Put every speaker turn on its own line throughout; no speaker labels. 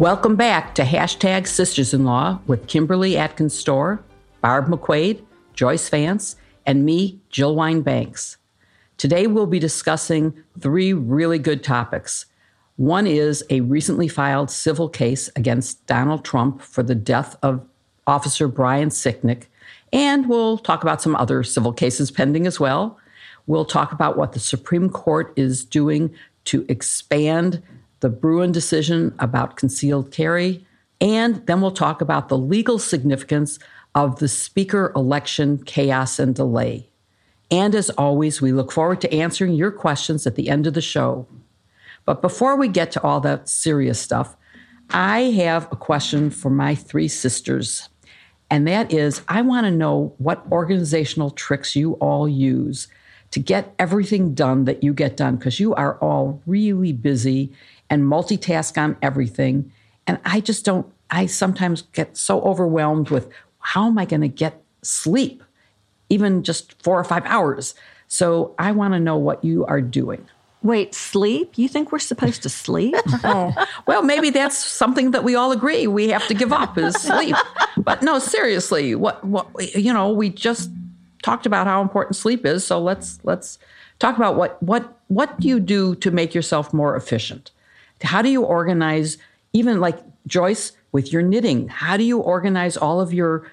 Welcome back to hashtag Sisters in Law with Kimberly Atkins Stohr, Barb McQuade, Joyce Vance, and me, Jill Wine Banks. Today we'll be discussing three really good topics. One is a recently filed civil case against Donald Trump for the death of Officer Brian Sicknick, and we'll talk about some other civil cases pending as well. We'll talk about what the Supreme Court is doing to expand the Bruen decision about concealed carry, and then we'll talk about the legal significance of the speaker election chaos and delay. And as always, we look forward to answering your questions at the end of the show. But before we get to all that serious stuff, I have a question for my three sisters. And that is I want to know what organizational tricks you all use to get everything done that you get done because you are all really busy and multitask on everything. And I just don't, I sometimes get so overwhelmed with how am I going to get sleep, even just four or five hours. So I want to know what you are doing.
Wait, sleep? You think we're supposed to sleep?
oh, well, maybe that's something that we all agree we have to give up is sleep. But no, seriously, what what you know, we just talked about how important sleep is, so let's let's talk about what what what do you do to make yourself more efficient? How do you organize, even like Joyce, with your knitting? How do you organize all of your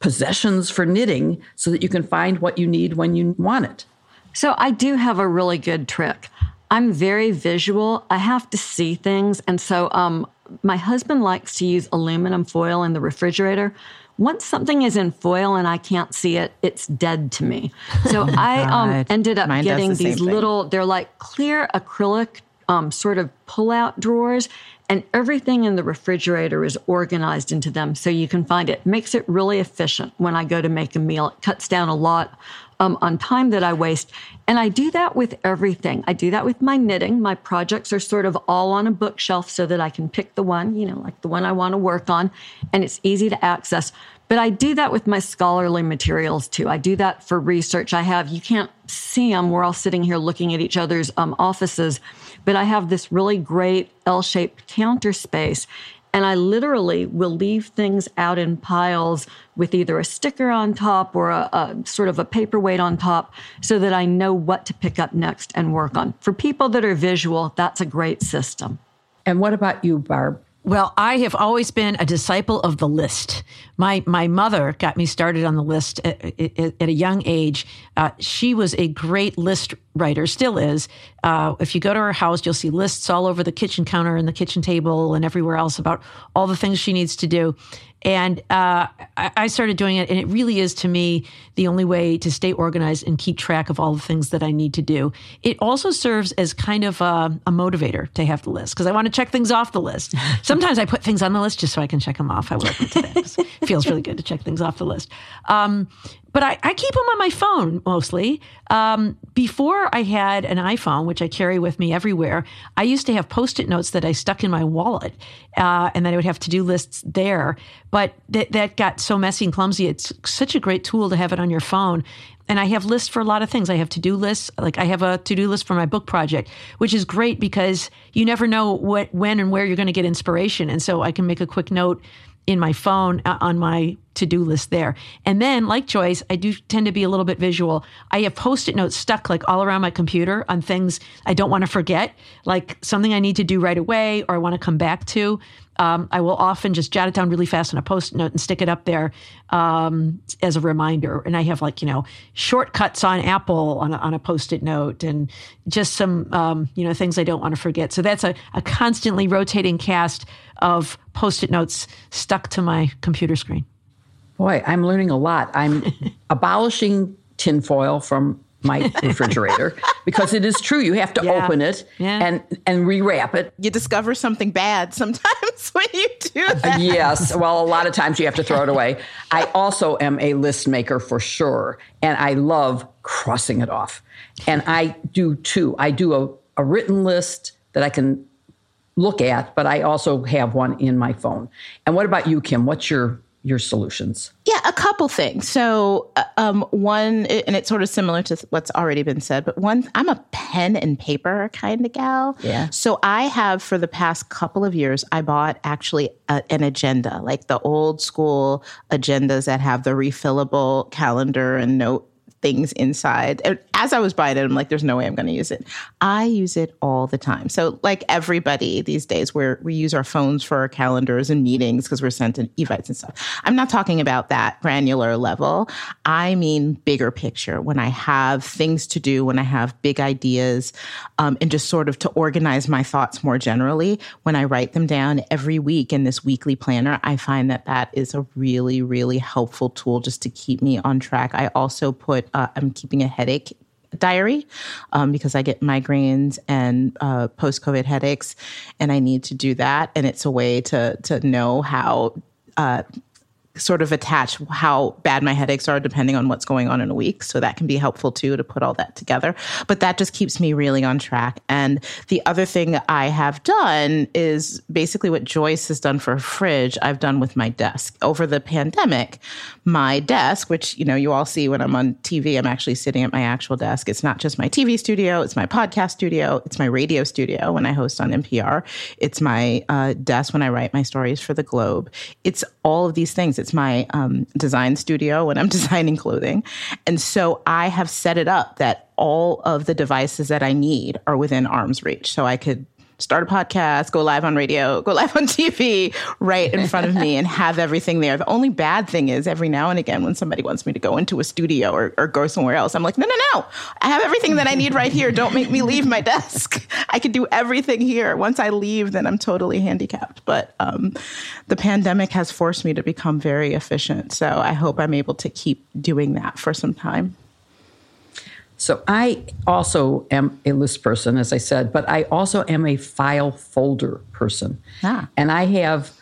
possessions for knitting so that you can find what you need when you want it?
So, I do have a really good trick. I'm very visual. I have to see things. And so, um, my husband likes to use aluminum foil in the refrigerator. Once something is in foil and I can't see it, it's dead to me. So I um, ended up
Mine
getting
the
these little, they're like clear acrylic um, sort of pull out drawers, and everything in the refrigerator is organized into them so you can find it. Makes it really efficient when I go to make a meal. It cuts down a lot um, on time that I waste. And I do that with everything. I do that with my knitting. My projects are sort of all on a bookshelf so that I can pick the one, you know, like the one I want to work on, and it's easy to access. But I do that with my scholarly materials too. I do that for research. I have, you can't see them. We're all sitting here looking at each other's um, offices, but I have this really great L shaped counter space. And I literally will leave things out in piles with either a sticker on top or a, a, sort of a paperweight on top so that I know what to pick up next and work on. For people that are visual, that's a great system.
And what about you, Barb?
Well, I have always been a disciple of the list. My my mother got me started on the list at, at, at a young age. Uh, she was a great list writer, still is. Uh, if you go to her house, you'll see lists all over the kitchen counter and the kitchen table and everywhere else about all the things she needs to do. And uh, I, I started doing it, and it really is to me the only way to stay organized and keep track of all the things that I need to do. It also serves as kind of a, a motivator to have the list because I want to check things off the list. Sometimes I put things on the list just so I can check them off. I will admit to that. It feels really good to check things off the list. Um, but I, I keep them on my phone mostly. Um, before I had an iPhone, which I carry with me everywhere, I used to have post it notes that I stuck in my wallet, uh, and then I would have to do lists there. But that that got so messy and clumsy. It's such a great tool to have it on your phone. And I have lists for a lot of things. I have to do lists. Like I have a to do list for my book project, which is great because you never know what, when, and where you're going to get inspiration. And so I can make a quick note in my phone uh, on my to-do list there. And then like Joyce, I do tend to be a little bit visual. I have post-it notes stuck like all around my computer on things I don't want to forget, like something I need to do right away or I want to come back to. Um, I will often just jot it down really fast on a post-it note and stick it up there um, as a reminder. And I have like, you know, shortcuts on Apple on a, on a post-it note and just some, um, you know, things I don't want to forget. So that's a, a constantly rotating cast of post-it notes stuck to my computer screen.
Boy, I'm learning a lot. I'm abolishing tinfoil from my refrigerator because it is true. You have to yeah. open it yeah. and and rewrap it.
You discover something bad sometimes when you do uh, that.
yes. Well, a lot of times you have to throw it away. I also am a list maker for sure, and I love crossing it off. And I do too. I do a, a written list that I can look at, but I also have one in my phone. And what about you, Kim? What's your your solutions?
Yeah, a couple things. So, uh, um, one, and it's sort of similar to what's already been said, but one, I'm a pen and paper kind of gal.
Yeah.
So, I have for the past couple of years, I bought actually a, an agenda, like the old school agendas that have the refillable calendar and note things inside. As I was buying it, I'm like, there's no way I'm going to use it. I use it all the time. So, like everybody these days, where we use our phones for our calendars and meetings because we're sent in evites and stuff. I'm not talking about that granular level. I mean, bigger picture. When I have things to do, when I have big ideas, um, and just sort of to organize my thoughts more generally, when I write them down every week in this weekly planner, I find that that is a really, really helpful tool just to keep me on track. I also put uh, I'm keeping a headache diary um, because I get migraines and uh, post COVID headaches, and I need to do that. And it's a way to to know how uh, sort of attach how bad my headaches are depending on what's going on in a week. So that can be helpful too to put all that together. But that just keeps me really on track. And the other thing I have done is basically what Joyce has done for a fridge, I've done with my desk. Over the pandemic, my desk, which you know you all see when I'm on TV, I'm actually sitting at my actual desk. It's not just my TV studio, it's my podcast studio, it's my radio studio when I host on NPR, it's my uh, desk when I write my stories for the Globe. It's all of these things. It's it's my um, design studio when I'm designing clothing. And so I have set it up that all of the devices that I need are within arm's reach. So I could start a podcast, go live on radio, go live on TV right in front of me and have everything there. The only bad thing is every now and again when somebody wants me to go into a studio or, or go somewhere else, I'm like, no, no, no. I have everything that I need right here. Don't make me leave my desk. I can do everything here. Once I leave, then I'm totally handicapped. But um, the pandemic has forced me to become very efficient. So I hope I'm able to keep doing that for some time.
So I also am a list person, as I said, but I also am a file folder person. Ah. And I have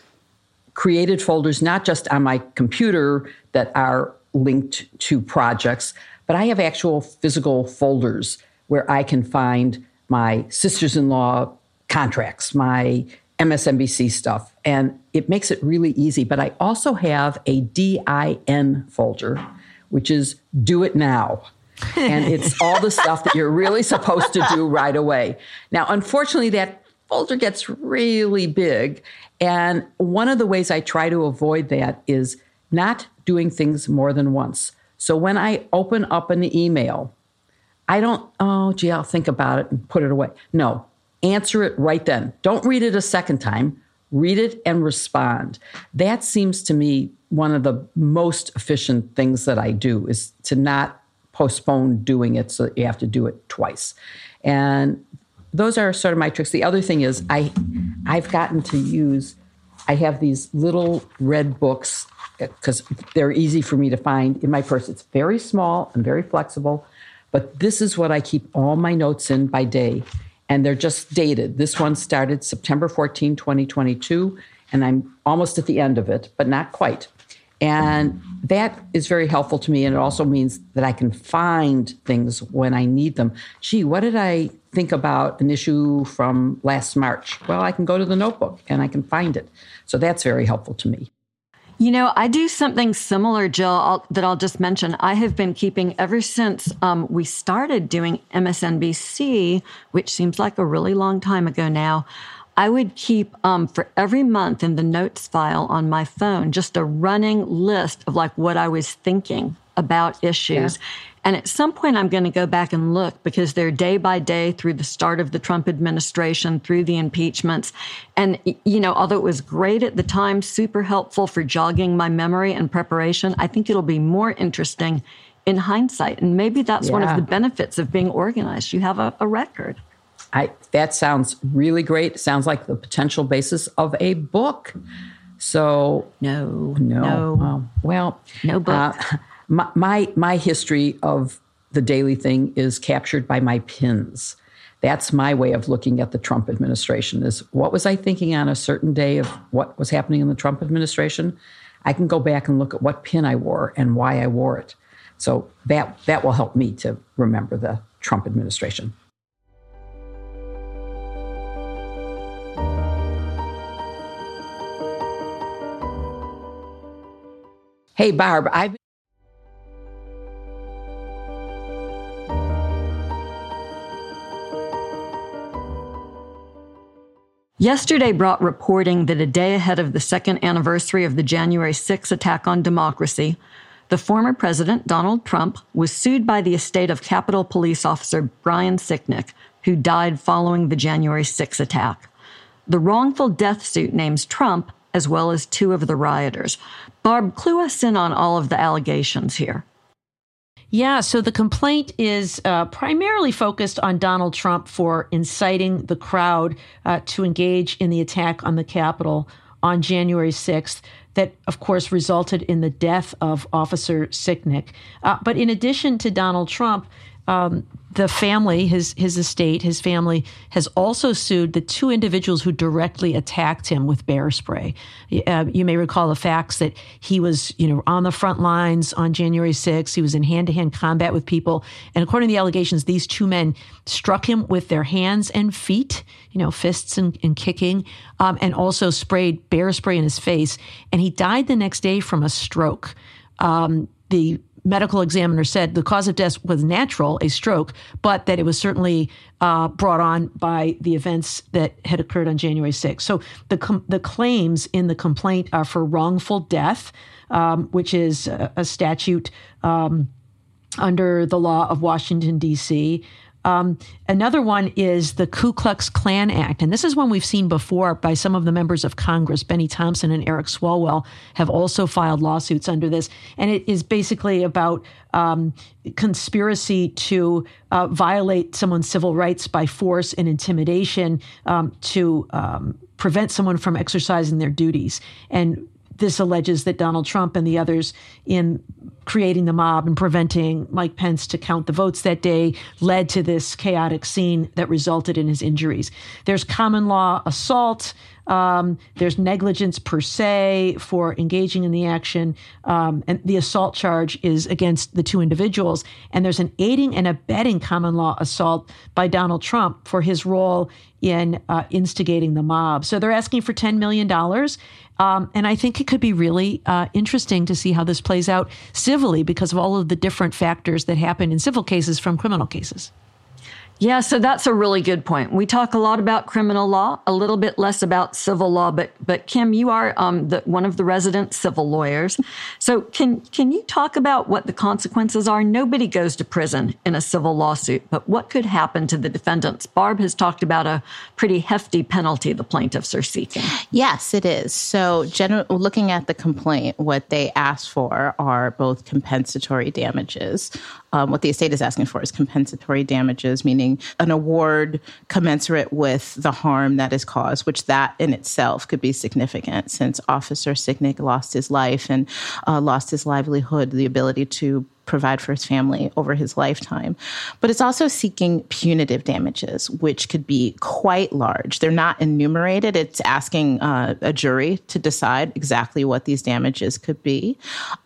created folders not just on my computer that are linked to projects, but I have actual physical folders where I can find my sisters in law contracts, my MSNBC stuff, and it makes it really easy. But I also have a DIN folder, which is do it now and it's all the stuff that you're really supposed to do right away. Now, unfortunately, that folder gets really big. And one of the ways I try to avoid that is not doing things more than once. So when I open up an email, I don't, oh, gee, I'll think about it and put it away. No, answer it right then. Don't read it a second time. Read it and respond. That seems to me one of the most efficient things that I do is to not postpone doing it so that you have to do it twice. And those are sort of my tricks. The other thing is I I've gotten to use I have these little red books uh, because they're easy for me to find in my purse. It's very small and very flexible, but this is what I keep all my notes in by day. And they're just dated. This one started September 14, 2022, and I'm almost at the end of it, but not quite. And that is very helpful to me. And it also means that I can find things when I need them. Gee, what did I think about an issue from last March? Well, I can go to the notebook and I can find it. So that's very helpful to me.
You know, I do something similar, Jill, I'll, that I'll just mention. I have been keeping ever since um, we started doing MSNBC, which seems like a really long time ago now. I would keep um, for every month in the notes file on my phone just a running list of like what I was thinking about issues. Yeah. And at some point, I'm going to go back and look because they're day by day through the start of the Trump administration, through the impeachments. And, you know, although it was great at the time, super helpful for jogging my memory and preparation, I think it'll be more interesting in hindsight. And maybe that's yeah. one of the benefits of being organized. You have a, a record.
I, that sounds really great. Sounds like the potential basis of a book. So
no,
no.
no.
Oh, well,
no book.
Uh, my, my my history of the daily thing is captured by my pins. That's my way of looking at the Trump administration. Is what was I thinking on a certain day of what was happening in the Trump administration? I can go back and look at what pin I wore and why I wore it. So that that will help me to remember the Trump administration. Hey, Barb, I've
Yesterday brought reporting that a day ahead of the second anniversary of the January 6 attack on democracy, the former president, Donald Trump, was sued by the estate of Capitol Police Officer Brian Sicknick, who died following the January 6 attack. The wrongful death suit names Trump as well as two of the rioters. Barb, clue us in on all of the allegations here.
Yeah, so the complaint is uh, primarily focused on Donald Trump for inciting the crowd uh, to engage in the attack on the Capitol on January 6th. That, of course, resulted in the death of Officer Sicknick. Uh, but in addition to Donald Trump, um, the family, his his estate, his family has also sued the two individuals who directly attacked him with bear spray. Uh, you may recall the facts that he was, you know, on the front lines on January 6th. He was in hand to hand combat with people, and according to the allegations, these two men struck him with their hands and feet, you know, fists and, and kicking, um, and also sprayed bear spray in his face, and he died the next day from a stroke. Um, the medical examiner said the cause of death was natural, a stroke, but that it was certainly uh, brought on by the events that had occurred on January 6th. So the com- the claims in the complaint are for wrongful death, um, which is a, a statute um, under the law of Washington D.C. Um, another one is the Ku Klux Klan Act. And this is one we've seen before by some of the members of Congress. Bennie Thompson and Eric Swalwell have also filed lawsuits under this. And it is basically about um, conspiracy to uh, violate someone's civil rights by force and intimidation um, to um, prevent someone from exercising their duties. And this alleges that Donald Trump and the others in creating the mob and preventing Mike Pence to count the votes that day led to this chaotic scene that resulted in his injuries. There's common law assault. Um, there's negligence per se for engaging in the action. Um, and the assault charge is against the two individuals. And there's an aiding and abetting common law assault by Donald Trump for his role in uh, instigating the mob. So they're asking for $10 million. Um, and I think it could be really uh, interesting to see how this plays out civilly because of all of the different factors that happen in civil cases from criminal cases.
Yeah, so that's a really good point. We talk a lot about criminal law, a little bit less about civil law. But but Kim, you are um, the, one of the resident civil lawyers. So can can you talk about what the consequences are? Nobody goes to prison in a civil lawsuit, but what could happen to the defendants? Barb has talked about a pretty hefty penalty the plaintiffs are seeking.
Yes, it is. So, general, looking at the complaint, what they ask for are both compensatory damages um, what the estate is asking for is compensatory damages, meaning an award commensurate with the harm that is caused, which that in itself could be significant since Officer Sicknick lost his life and uh, lost his livelihood, the ability to provide for his family over his lifetime. But it's also seeking punitive damages, which could be quite large. They're not enumerated. It's asking uh, a jury to decide exactly what these damages could be.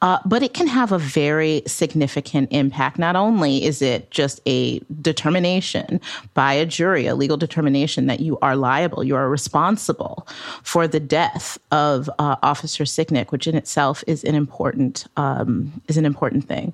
Uh, but it can have a very significant impact. Not only is it just a determination by a jury, a legal determination that you are liable, you are responsible for the death of uh, Officer Sicknick, which in itself is an important um, is an important thing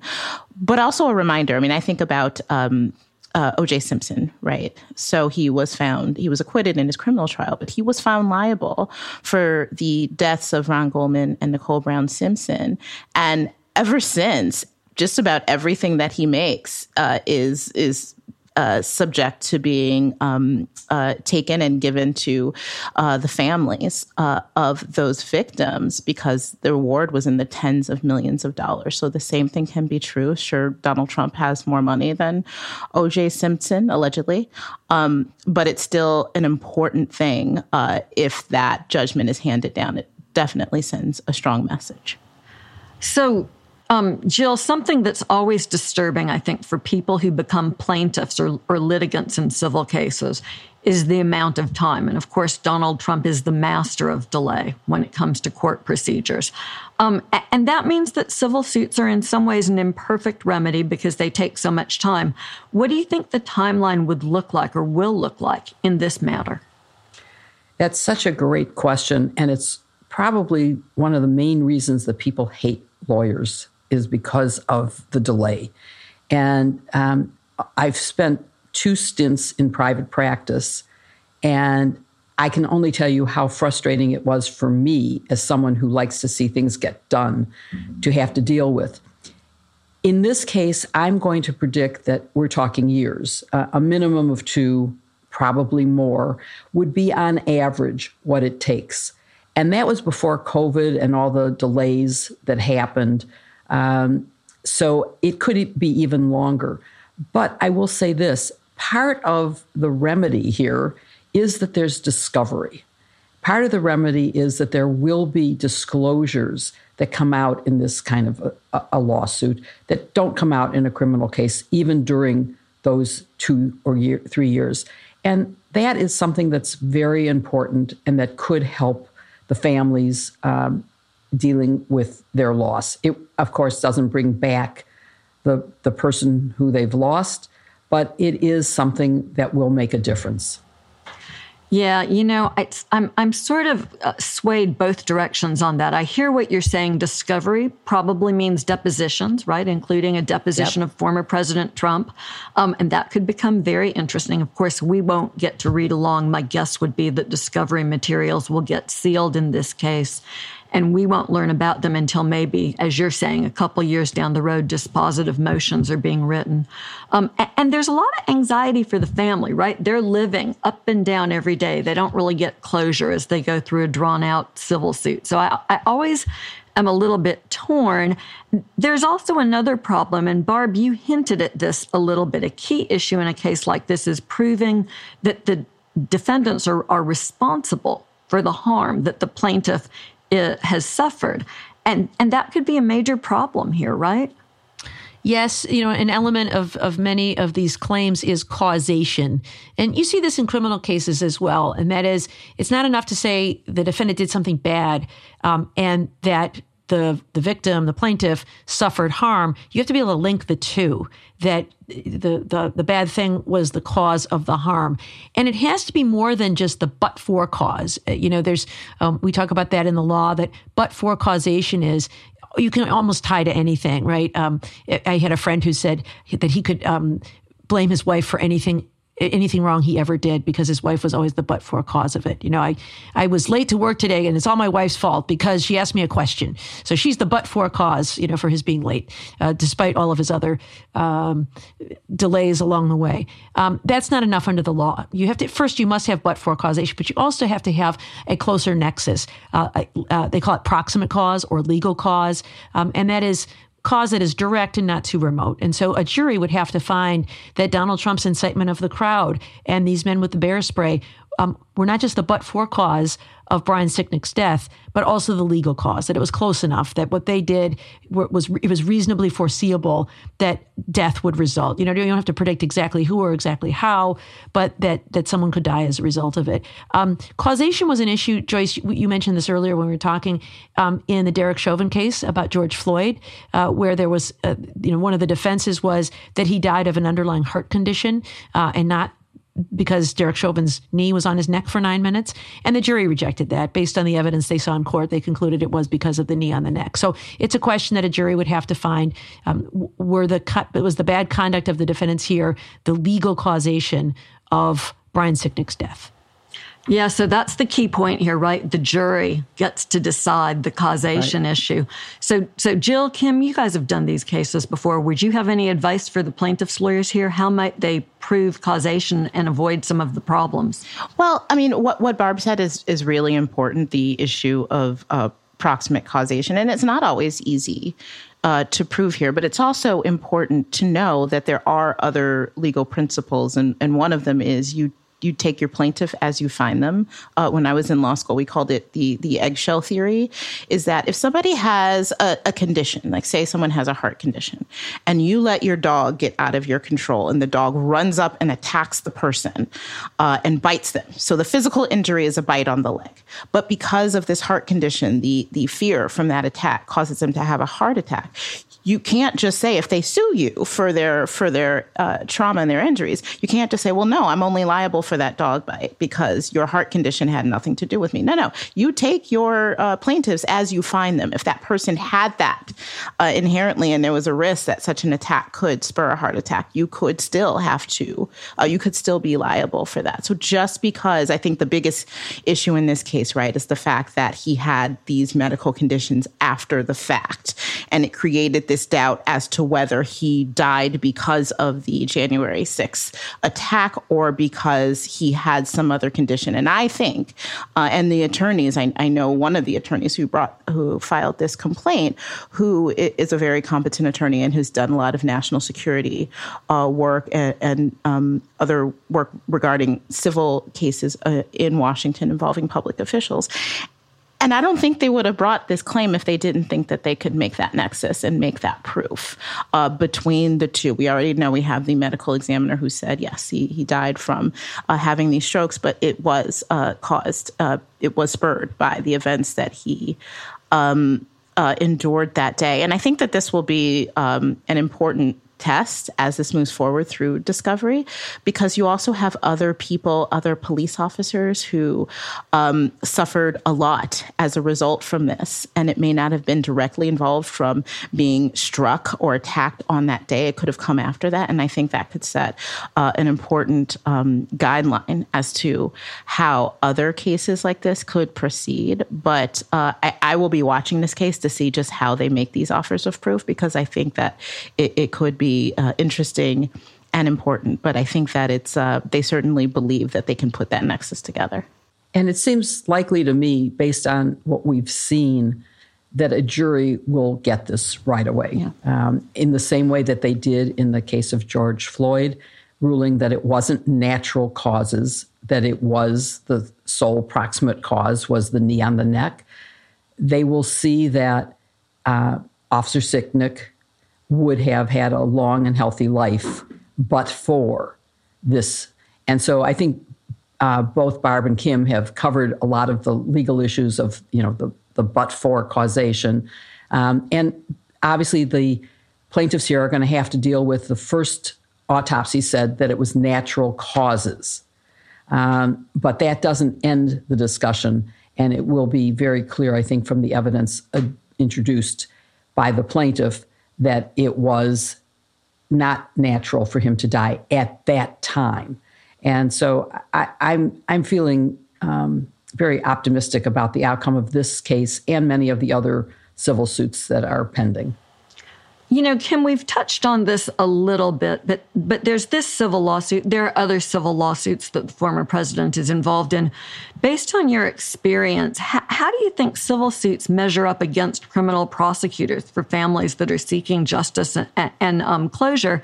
but also a reminder. I mean, I think about um, uh, O.J. Simpson, right? So he was found, he was acquitted in his criminal trial, but he was found liable for the deaths of Ron Goldman and Nicole Brown Simpson. And ever since, just about everything that he makes uh, is is uh, subject to being um, uh, taken and given to uh, the families uh, of those victims because the reward was in the tens of millions of dollars. So the same thing can be true. Sure, Donald Trump has more money than O.J. Simpson, allegedly, um, but it's still an important thing if that judgment is handed down. It definitely sends a strong message.
So, um, Jill, something that's always disturbing, I think, for people who become plaintiffs or, or litigants in civil cases is the amount of time. And of course, Donald Trump is the master of delay when it comes to court procedures. Um, and that means that civil suits are in some ways an imperfect remedy because they take so much time. What do you think the timeline would look like or will look like in this matter?
That's such a great question. And it's probably one of the main reasons that people hate lawyers is because of the delay. And um, I've spent two stints in private practice. And I can only tell you how frustrating it was for me as someone who likes to see things get done to have to deal with. In this case, I'm going to predict that we're talking years, uh, a minimum of two, probably more, would be on average what it takes. And that was before COVID and all the delays that happened. Um, so it could be even longer. But I will say this part of the remedy here is that there's discovery. Part of the remedy is that there will be disclosures that come out in this kind of a, a, lawsuit that don't come out in a criminal case, even during those two or year, three years. And that is something that's very important and that could help the families um, dealing with their loss. It, of course, doesn't bring back the, the person who they've lost, but it is something that will make a difference.
Yeah, you know, I'm I'm sort of uh, swayed both directions on that. I hear what you're saying. Discovery probably means depositions, right, including a deposition yep. of former President Trump, um, and that could become very interesting. Of course, we won't get to read along. My guess would be that discovery materials will get sealed in this case, and we won't learn about them until maybe, as you're saying, a couple years down the road, dispositive motions are being written. Um, and there's a lot of anxiety for the family, right? They're living up and down every day. They don't really get closure as they go through a drawn out civil suit. So I, I always am a little bit torn. There's also another problem, and Barb, you hinted at this a little bit. A key issue in a case like this is proving that the defendants are, are responsible for the harm that the plaintiff has suffered. And, and that could be a major problem here, right?
Yes, you know, an element of, of many of these claims is causation. And you see this in criminal cases as well. And that is, it's not enough to say the defendant did something bad um, and that the the victim, the plaintiff, suffered harm, you have to be able to link the two. That the the the bad thing was the cause of the harm, and it has to be more than just the but for cause. Uh, you know, there's um, we talk about that in the law that but for causation is you can almost tie to anything, right? Um, I had a friend who said that he could um, blame his wife for anything anything wrong he ever did because his wife was always the but for cause of it. You know, I, I was late to work today and it's all my wife's fault because she asked me a question. So she's the but for cause, you know, for his being late, uh, despite all of his other um, delays along the way. Um, that's not enough under the law. You have to, first, you must have but for causation, but you also have to have a closer nexus. Uh, uh, they call it proximate cause or legal cause. Um, and that is cause that is direct and not too remote. And so a jury would have to find that Donald Trump's incitement of the crowd and these men with the bear spray um, were not just the but for cause of Brian Sicknick's death, but also the legal cause, that it was close enough, that what they did was it was reasonably foreseeable that death would result. You know, you don't have to predict exactly who or exactly how, but that that someone could die as a result of it. Um, causation was an issue, Joyce. You mentioned this earlier when we were talking um, in the Derek Chauvin case about George Floyd, uh, where there was, uh, you know, one of the defenses was that he died of an underlying heart condition uh, and not because Derek Chauvin's knee was on his neck for nine minutes. And the jury rejected that. Based on the evidence they saw in court, they concluded it was because of the knee on the neck. So it's a question that a jury would have to find um, were the cut, was the bad conduct of the defendants here, the legal causation of Brian Sicknick's death.
Yeah, so that's the key point here, right? The jury gets to decide the causation right. issue. So, so Jill, Kim, you guys have done these cases before. Would you have any advice for the plaintiffs' lawyers here? How might they prove causation and avoid some of the problems?
Well, I mean, what what Barb said is is really important. The issue of uh, proximate causation, and it's not always easy. Uh, to prove here, but it's also important to know that there are other legal principles, and, and one of them is you you take your plaintiff as you find them. Uh, when I was in law school, we called it the the eggshell theory. Is that if somebody has a, a, condition, like say someone has a heart condition, and you let your dog get out of your control, and the dog runs up and attacks the person uh, and bites them. So the physical injury is a bite on the leg, but because of this heart condition, the the fear from that attack causes them to have a heart attack you can't just say if they sue you for their for their uh, trauma and their injuries, you can't just say, "Well, no, I'm only liable for that dog bite because your heart condition had nothing to do with me." No, no, you take your uh, plaintiffs as you find them. If that person had that uh, inherently, and there was a risk that such an attack could spur a heart attack, you could still have to, uh, you could still be liable for that. So just because I think the biggest issue in this case, right, is the fact that he had these medical conditions after the fact, and it created this doubt as to whether he died because of the January 6th attack or because he had some other condition. And I think, uh, and the attorneys, I, I, know one of the attorneys who brought, who filed this complaint, who is a very competent attorney and who's done a lot of national security uh, work and, and um, other work regarding civil cases uh, in Washington involving public officials. And I don't think they would have brought this claim if they didn't think that they could make that nexus and make that proof uh, between the two. We already know we have the medical examiner who said, yes, he, he died from uh, having these strokes, but it was uh, caused, uh, it was spurred by the events that he um, uh, endured that day. And I think that this will be um, an important test as this moves forward through discovery because you also have other people, other police officers who um, suffered a lot as a result from this. And it may not have been directly involved from being struck or attacked on that day. It could have come after that. And I think that could set uh, an important um, guideline as to how other cases like this could proceed. But uh, I, I, will be watching this case to see just how they make these offers of proof because I think that it, it could be be uh, interesting and important. But I think that it's uh, they certainly believe that they can put that nexus together.
And it seems likely to me, based on what we've seen, that a jury will get this right away. Yeah. Um, in the same way that they did in the case of George Floyd, ruling that it wasn't natural causes, that it was the sole proximate cause was the knee on the neck. They will see that uh, Officer Sicknick would have had a long and healthy life but for this. And so I think uh, both Barb and Kim have covered a lot of the legal issues of, you know, the, the but for causation. Um, and obviously, the plaintiffs here are going to have to deal with the first autopsy said that it was natural causes. Um, but that doesn't end the discussion. And it will be very clear, I think, from the evidence uh, introduced by the plaintiff that it was not natural for him to die at that time. And so I, am I'm, I'm feeling um, very optimistic about the outcome of this case and many of the other civil suits that are pending.
You know, Kim, we've touched on this a little bit, but but there's this civil lawsuit. There are other civil lawsuits that the former president is involved in. Based on your experience, how, how do you think civil suits measure up against criminal prosecutors for families that are seeking justice and, and um, closure?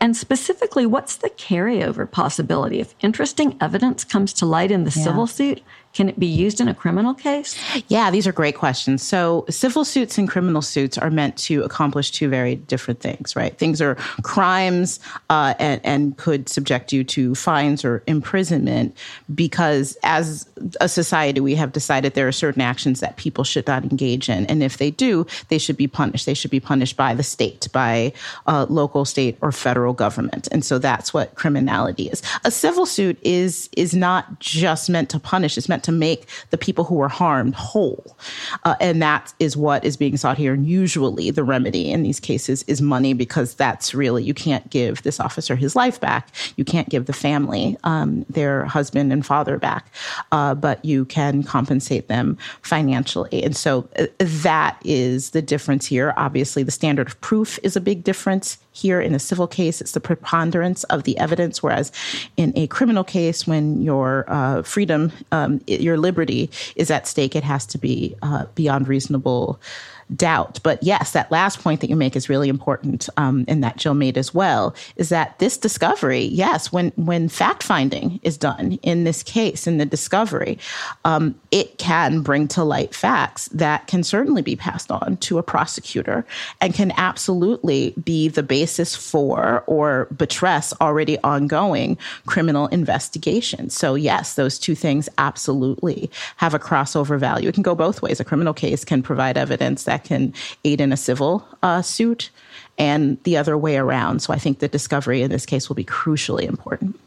And specifically, what's the carryover possibility if interesting evidence comes to light in the yeah. civil suit? Can it be used in a criminal case?
Yeah, these are great questions. So, civil suits and criminal suits are meant to accomplish two very different things, right? Things are crimes uh, and, and could subject you to fines or imprisonment because, as a society, we have decided there are certain actions that people should not engage in. And if they do, they should be punished. They should be punished by the state, by uh, local, state, or federal government. And so that's what criminality is. A civil suit is, is not just meant to punish, it's meant to make the people who were harmed whole. Uh, and that is what is being sought here. And usually the remedy in these cases is money because that's really, you can't give this officer his life back. You can't give the family um, their husband and father back, uh, but you can compensate them financially. And so uh, that is the difference here. Obviously, the standard of proof is a big difference here in a civil case, it's the preponderance of the evidence, whereas in a criminal case, when your uh, freedom, um, your liberty is at stake, it has to be uh, beyond reasonable doubt. But yes, that last point that you make is really important, um, and that Jill made as well, is that this discovery, yes, when when fact finding is done in this case in the discovery, um, it can bring to light facts that can certainly be passed on to a prosecutor and can absolutely be the basis for or buttress already ongoing criminal investigations. So yes, those two things absolutely have a crossover value. It can go both ways. A criminal case can provide evidence that can aid in a civil uh, suit and the other way around. So I think the discovery in this case will be crucially important.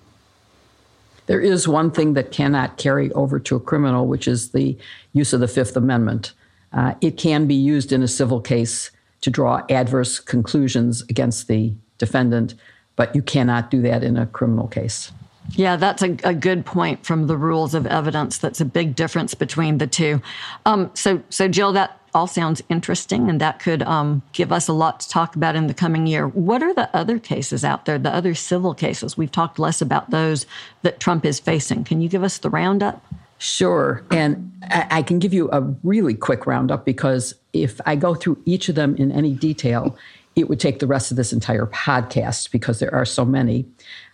There is one thing that cannot carry over to a criminal, which is the use of the Fifth Amendment. Uh, it can be used in a civil case to draw adverse conclusions against the defendant, but you cannot do that in a criminal case.
Yeah, that's a, a, good point from the rules of evidence. That's a big difference between the two. Um, so, so Jill, that all sounds interesting, and that could um, give us a lot to talk about in the coming year. What are the other cases out there? The other civil cases? We've talked less about those that Trump is facing. Can you give us the roundup?
Sure, and I, can give you a really quick roundup because if I go through each of them in any detail, it would take the rest of this entire podcast because there are so many.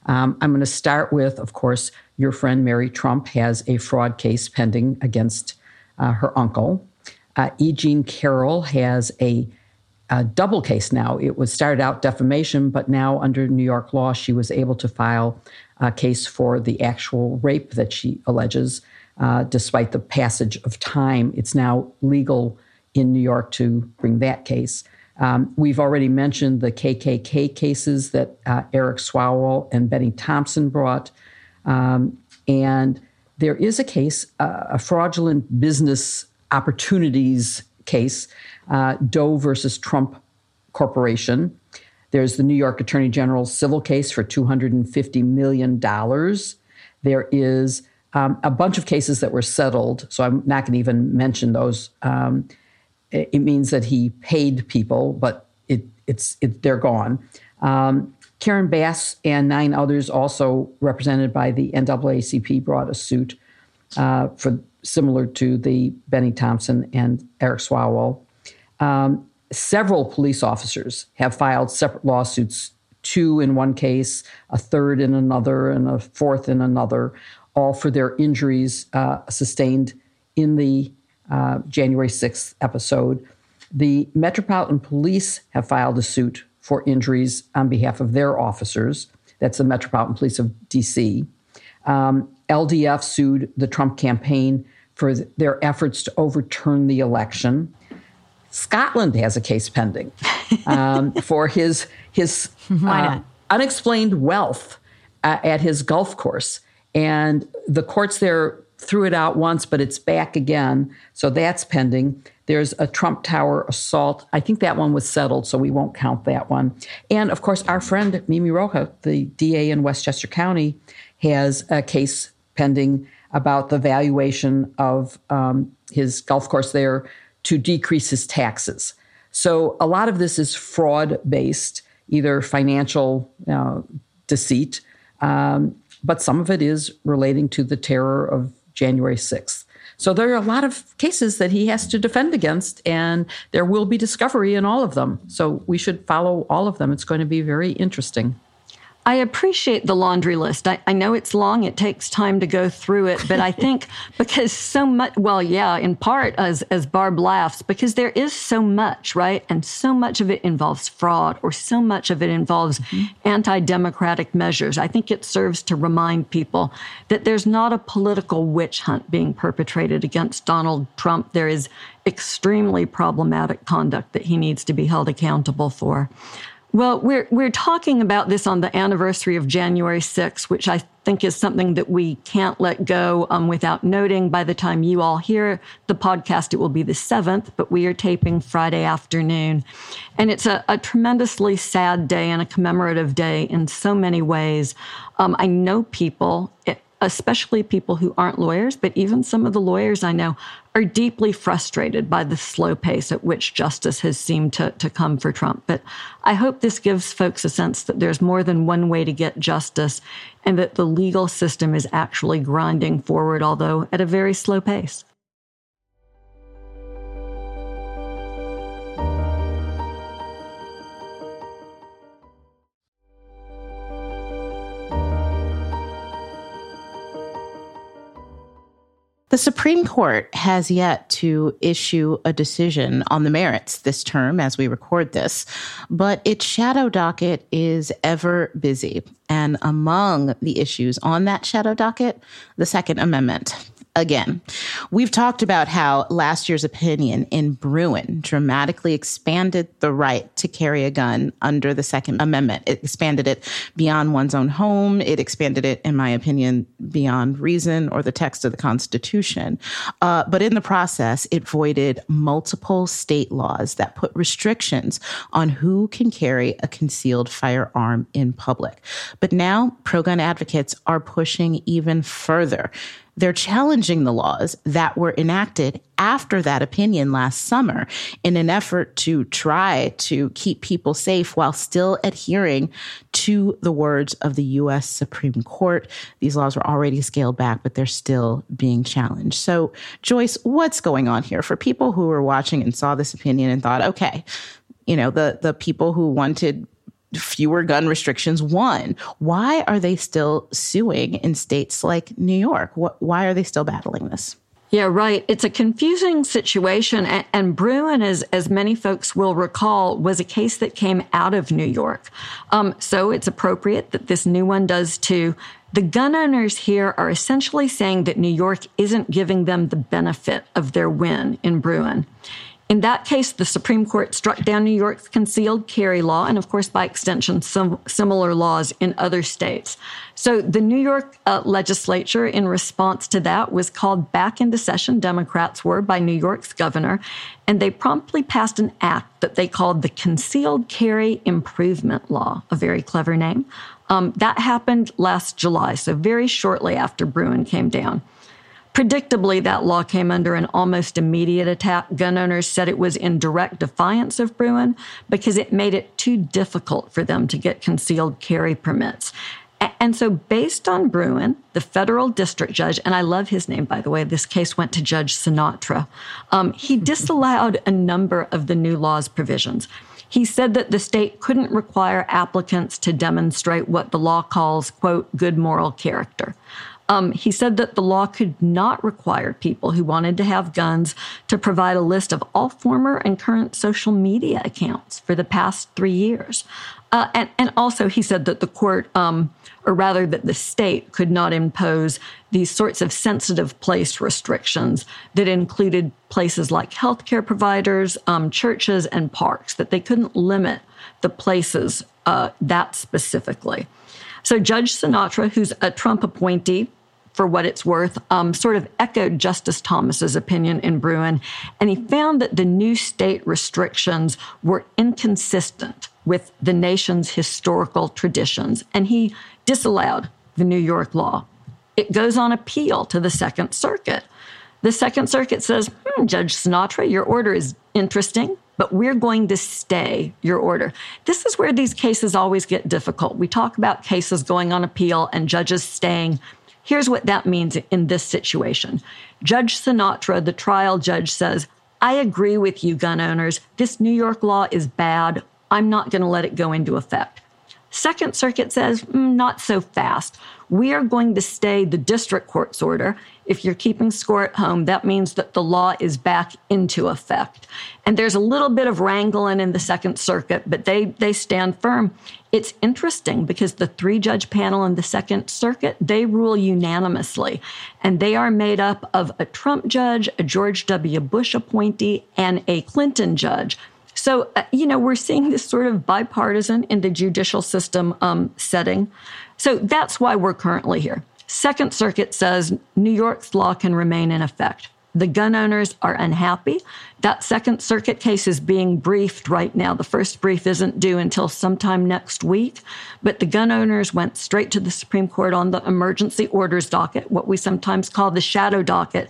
Um, I'm going to start with, of course, your friend Mary Trump has a fraud case pending against uh, her uncle. Uh, E. Jean Carroll has a, a, double case now. It was started out defamation, but now under New York law, she was able to file a case for the actual rape that she alleges. Uh, despite the passage of time, it's now legal in New York to bring that case. Um, we've already mentioned the KKK cases that uh, Eric Swalwell and Bennie Thompson brought. Um, and there is a case, uh, a fraudulent business opportunities case, uh, Doe versus Trump Corporation. There's the New York Attorney General's civil case for $250 million. There is um, a bunch of cases that were settled, so I'm not going to even mention those. Um, it means that he paid people, but it, it's it, they're gone. Um, Karen Bass and nine others, also represented by the NAACP, brought a suit uh, for similar to the Bennie Thompson and Eric Swalwell. Um, several police officers have filed separate lawsuits, two in one case, a third in another, and a fourth in another, all for their injuries uh, sustained in the uh, January 6th episode. The Metropolitan Police have filed a suit for injuries on behalf of their officers. That's the Metropolitan Police of DC. Um, LDF sued the Trump campaign for their efforts to overturn the election. Scotland has a case pending um, for his his uh, unexplained wealth uh, at his golf course, and the courts there threw it out once, but it's back again. So that's pending. There's a Trump Tower assault. I think that one was settled, so we won't count that one. And of course, our friend Mimi Rocah, the DA in Westchester County, has a case pending about the valuation of um, his golf course there to decrease his taxes. So a lot of this is fraud based, either financial uh, deceit, um, but some of it is relating to the terror of January 6th. So there are a lot of cases that he has to defend against, and there will be discovery in all of them. So we should follow all of them. It's going to be very interesting.
I appreciate the laundry list. I, I, know it's long, it takes time to go through it, but I think because so much, well, yeah, in part as, as Barb laughs, because there is so much, right? And so much of it involves fraud or so much of it involves mm-hmm. anti democratic measures. I think it serves to remind people that there's not a political witch hunt being perpetrated against Donald Trump. There is extremely problematic conduct that he needs to be held accountable for. Well, we're we're talking about this on the anniversary of January 6th, which I think is something that we can't let go um, without noting. By the time you all hear the podcast, it will be the 7th, but we are taping Friday afternoon. And it's a, a tremendously sad day and a commemorative day in so many ways. Um, I know people, especially people who aren't lawyers, but even some of the lawyers I know are deeply frustrated by the slow pace at which justice has seemed to, to come for Trump. But I hope this gives folks a sense that there's more than one way to get justice and that the legal system is actually grinding forward, although at a very slow pace.
The Supreme Court has yet to issue a decision on the merits this term as we record this, but its shadow docket is ever busy. And among the issues on that shadow docket, the Second Amendment again. We've talked about how last year's opinion in Bruen dramatically expanded the right to carry a gun under the Second Amendment. It expanded it beyond one's own home. It expanded it, in my opinion, beyond reason or the text of the Constitution. Uh, but in the process, it voided multiple state laws that put restrictions on who can carry a concealed firearm in public. But now pro gun advocates are pushing even further they're challenging the laws that were enacted after that opinion last summer in an effort to try to keep people safe while still adhering to the words of the U.S. Supreme Court. These laws were already scaled back, but they're still being challenged. So, Joyce, what's going on here for people who were watching and saw this opinion and thought, okay, you know, the, the people who wanted fewer gun restrictions won. Why are they still suing in states like New York? Why are they still battling this?
Yeah, right. It's a confusing situation. And, Bruen, as, as many folks will recall, was a case that came out of New York. Um, so it's appropriate that this new one does too. The gun owners here are essentially saying that New York isn't giving them the benefit of their win in Bruen. In that case, the Supreme Court struck down New York's concealed carry law, and of course, by extension, some similar laws in other states. So the New York uh, legislature, in response to that, was called back into session, Democrats were, by New York's governor, and they promptly passed an act that they called the Concealed Carry Improvement Law, a very clever name. Um, that happened last July, so very shortly after Bruen came down. Predictably, that law came under an almost immediate attack. Gun owners said it was in direct defiance of Bruen because it made it too difficult for them to get concealed carry permits. And so, based on Bruen, the federal district judge, and I love his name, by the way, this case went to Judge Sinatra, um, he disallowed a number of the new law's provisions. He said that the state couldn't require applicants to demonstrate what the law calls, quote, good moral character. Um, he said that the law could not require people who wanted to have guns to provide a list of all former and current social media accounts for the past three years. Uh, and, and also, he said that the court, um, or rather that the state, could not impose these sorts of sensitive place restrictions that included places like healthcare providers, um, churches, and parks, that they couldn't limit the places uh, that specifically. So Judge Sinatra, who's a Trump appointee, for what it's worth, um, sort of echoed Justice Thomas's opinion in Bruen, and he found that the new state restrictions were inconsistent with the nation's historical traditions, and he disallowed the New York law. It goes on appeal to the Second Circuit. The Second Circuit says, hmm, Judge Sinatra, your order is interesting, but we're going to stay your order. This is where these cases always get difficult. We talk about cases going on appeal and judges staying Here's what that means in this situation Judge Sinatra, the trial judge, says, I agree with you, gun owners. This New York law is bad. I'm not going to let it go into effect. Second Circuit says, mm, not so fast. We are going to stay the district court's order. If you're keeping score at home, that means that the law is back into effect. And there's a little bit of wrangling in the Second Circuit, but they, they stand firm. It's interesting because the three judge panel in the Second Circuit, they rule unanimously. And they are made up of a Trump judge, a George W. Bush appointee, and a Clinton judge. So, uh, you know, we're seeing this sort of bipartisan in the judicial system um, setting. So that's why we're currently here. Second Circuit says New York's law can remain in effect. The gun owners are unhappy. That Second Circuit case is being briefed right now. The first brief isn't due until sometime next week, but the gun owners went straight to the Supreme Court on the emergency orders docket, what we sometimes call the shadow docket.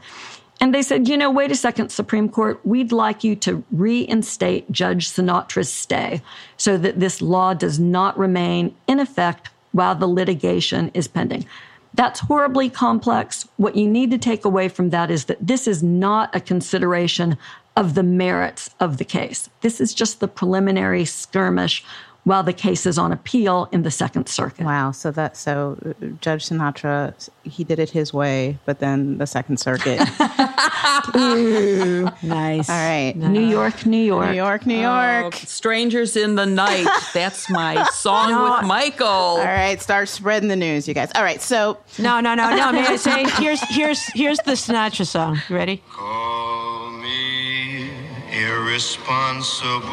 And they said, you know, wait a second, Supreme Court, we'd like you to reinstate Judge Sinatra's stay so that this law does not remain in effect while the litigation is pending. That's horribly complex. What you need to take away from that is that this is not a consideration of the merits of the case. This is just the preliminary skirmish while the case is on appeal in the Second Circuit.
Wow. So that so uh, Judge Sinatra he did it his way, but then the Second Circuit.
Nice.
All right.
New York, New York.
New York, New
Oh,
York.
Strangers in the Night. That's my song with Michael.
All right, start spreading the news, you guys. All right, so
No, no, no, no. May I say? Here's here's here's the Sinatra song. You ready?
Call me irresponsible.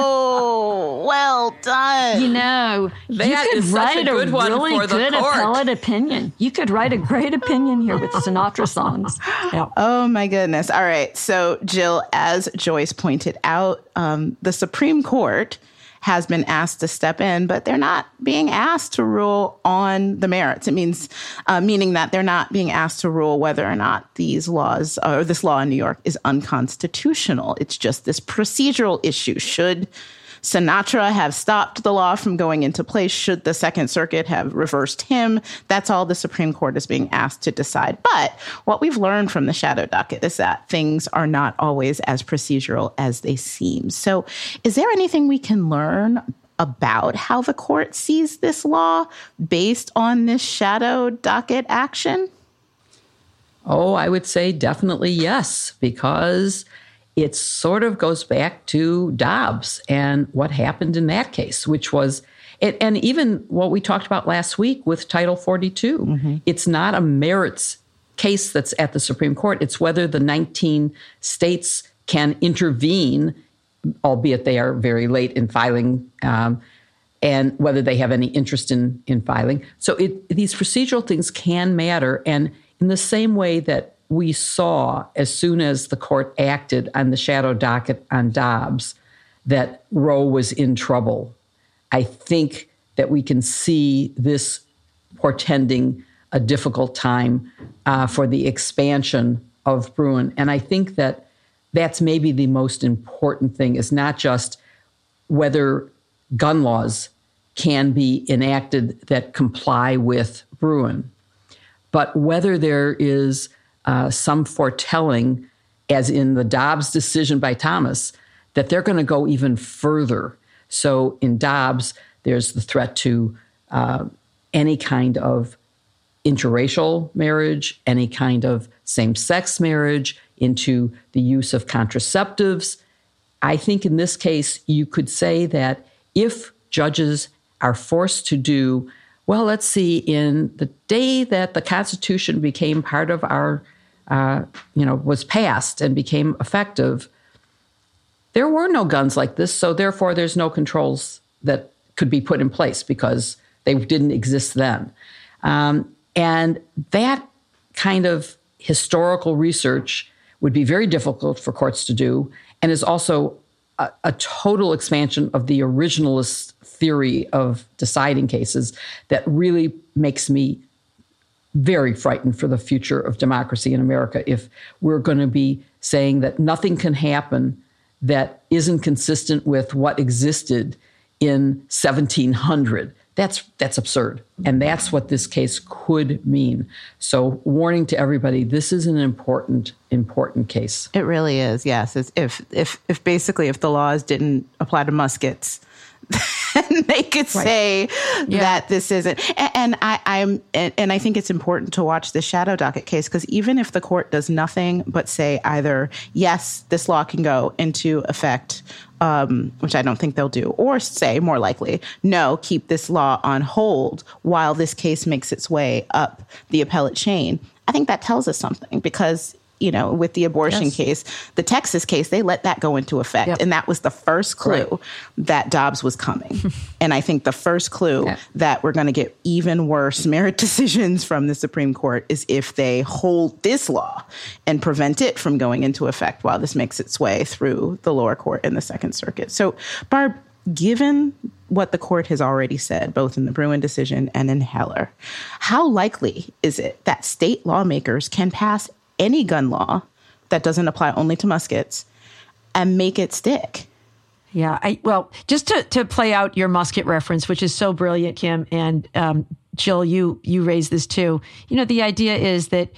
oh, well done.
You know,
That
you could write
a good one
really
for the
good
court.
appellate opinion. You could write a great opinion here with Sinatra songs.
Yeah.
Oh my goodness. All right. So, Jill, as Joyce pointed out, um, the Supreme Court has been asked to step in, but they're not being asked to rule on the merits. It means, uh, meaning that they're not being asked to rule whether or not these laws or this law in New York is unconstitutional. It's just this procedural issue. Should Sinatra have stopped the law from going into place? Should the Second Circuit have reversed him? That's all the Supreme Court is being asked to decide. But what we've learned from the shadow docket is that things are not always as procedural as they seem. So, is there anything we can learn? About how the court sees this law based on this shadow docket action?
Oh, I would say definitely yes, because it sort of goes back to Dobbs and what happened in that case, which was, it, and even what we talked about last week with Title 42. It's not a merits case that's at the Supreme Court, it's whether the 19 states can intervene, albeit they are very late in filing. Um, and whether they have any interest in in filing. So it, these procedural things can matter, and in the same way that we saw as soon as the court acted on the shadow docket on Dobbs that Roe was in trouble, I think that we can see this portending a difficult time uh, for the expansion of Bruen, and I think that that's maybe the most important thing is not just whether gun laws can be enacted that comply with Bruen, but whether there is uh, some foretelling, as in the Dobbs decision by Thomas, that they're going to go even further. So in Dobbs, there's the threat to uh, any kind of interracial marriage, any kind of same sex marriage, into the use of contraceptives. I think in this case, you could say that if judges are forced to do, well, let's see, in the day that the Constitution became part of our, uh, you know, was passed and became effective, there were no guns like this. So therefore, there's no controls that could be put in place because they didn't exist then. Um, and that kind of historical research would be very difficult for courts to do and is also a, a total expansion of the originalist theory of deciding cases that really makes me very frightened for the future of democracy in America if we're going to be saying that nothing can happen that isn't consistent with what existed in 1700 that's that's absurd and that's what this case could mean so warning to everybody this is an important important case
It really is. Yes. If if if basically if the laws didn't apply to muskets, then they could say that this isn't. And, and I, I'm and, and I think it's important to watch the shadow docket case because even if the court does nothing but say either yes, this law can go into effect. Um, which I don't think they'll do, or say more likely, no, keep this law on hold while this case makes its way up the appellate chain. I think that tells us something because you know, with the abortion
Yes.
case, the Texas case, they let that go into effect.
Yep.
And that was the first clue
Right.
that Dobbs was coming. and I think the first clue
Yeah.
that we're going to get even worse merit decisions from the Supreme Court is if they hold this law and prevent it from going into effect while this makes its way through the lower court and the Second Circuit. So, Barb, given what the court has already said, both in the Bruen decision and in Heller, how likely is it that state lawmakers can pass any gun law that doesn't apply only to muskets and make it stick?
Yeah. I, well, just to, to play out your musket reference, which is so brilliant, Kim, and um, Jill, you you raised this too. You know, the idea is that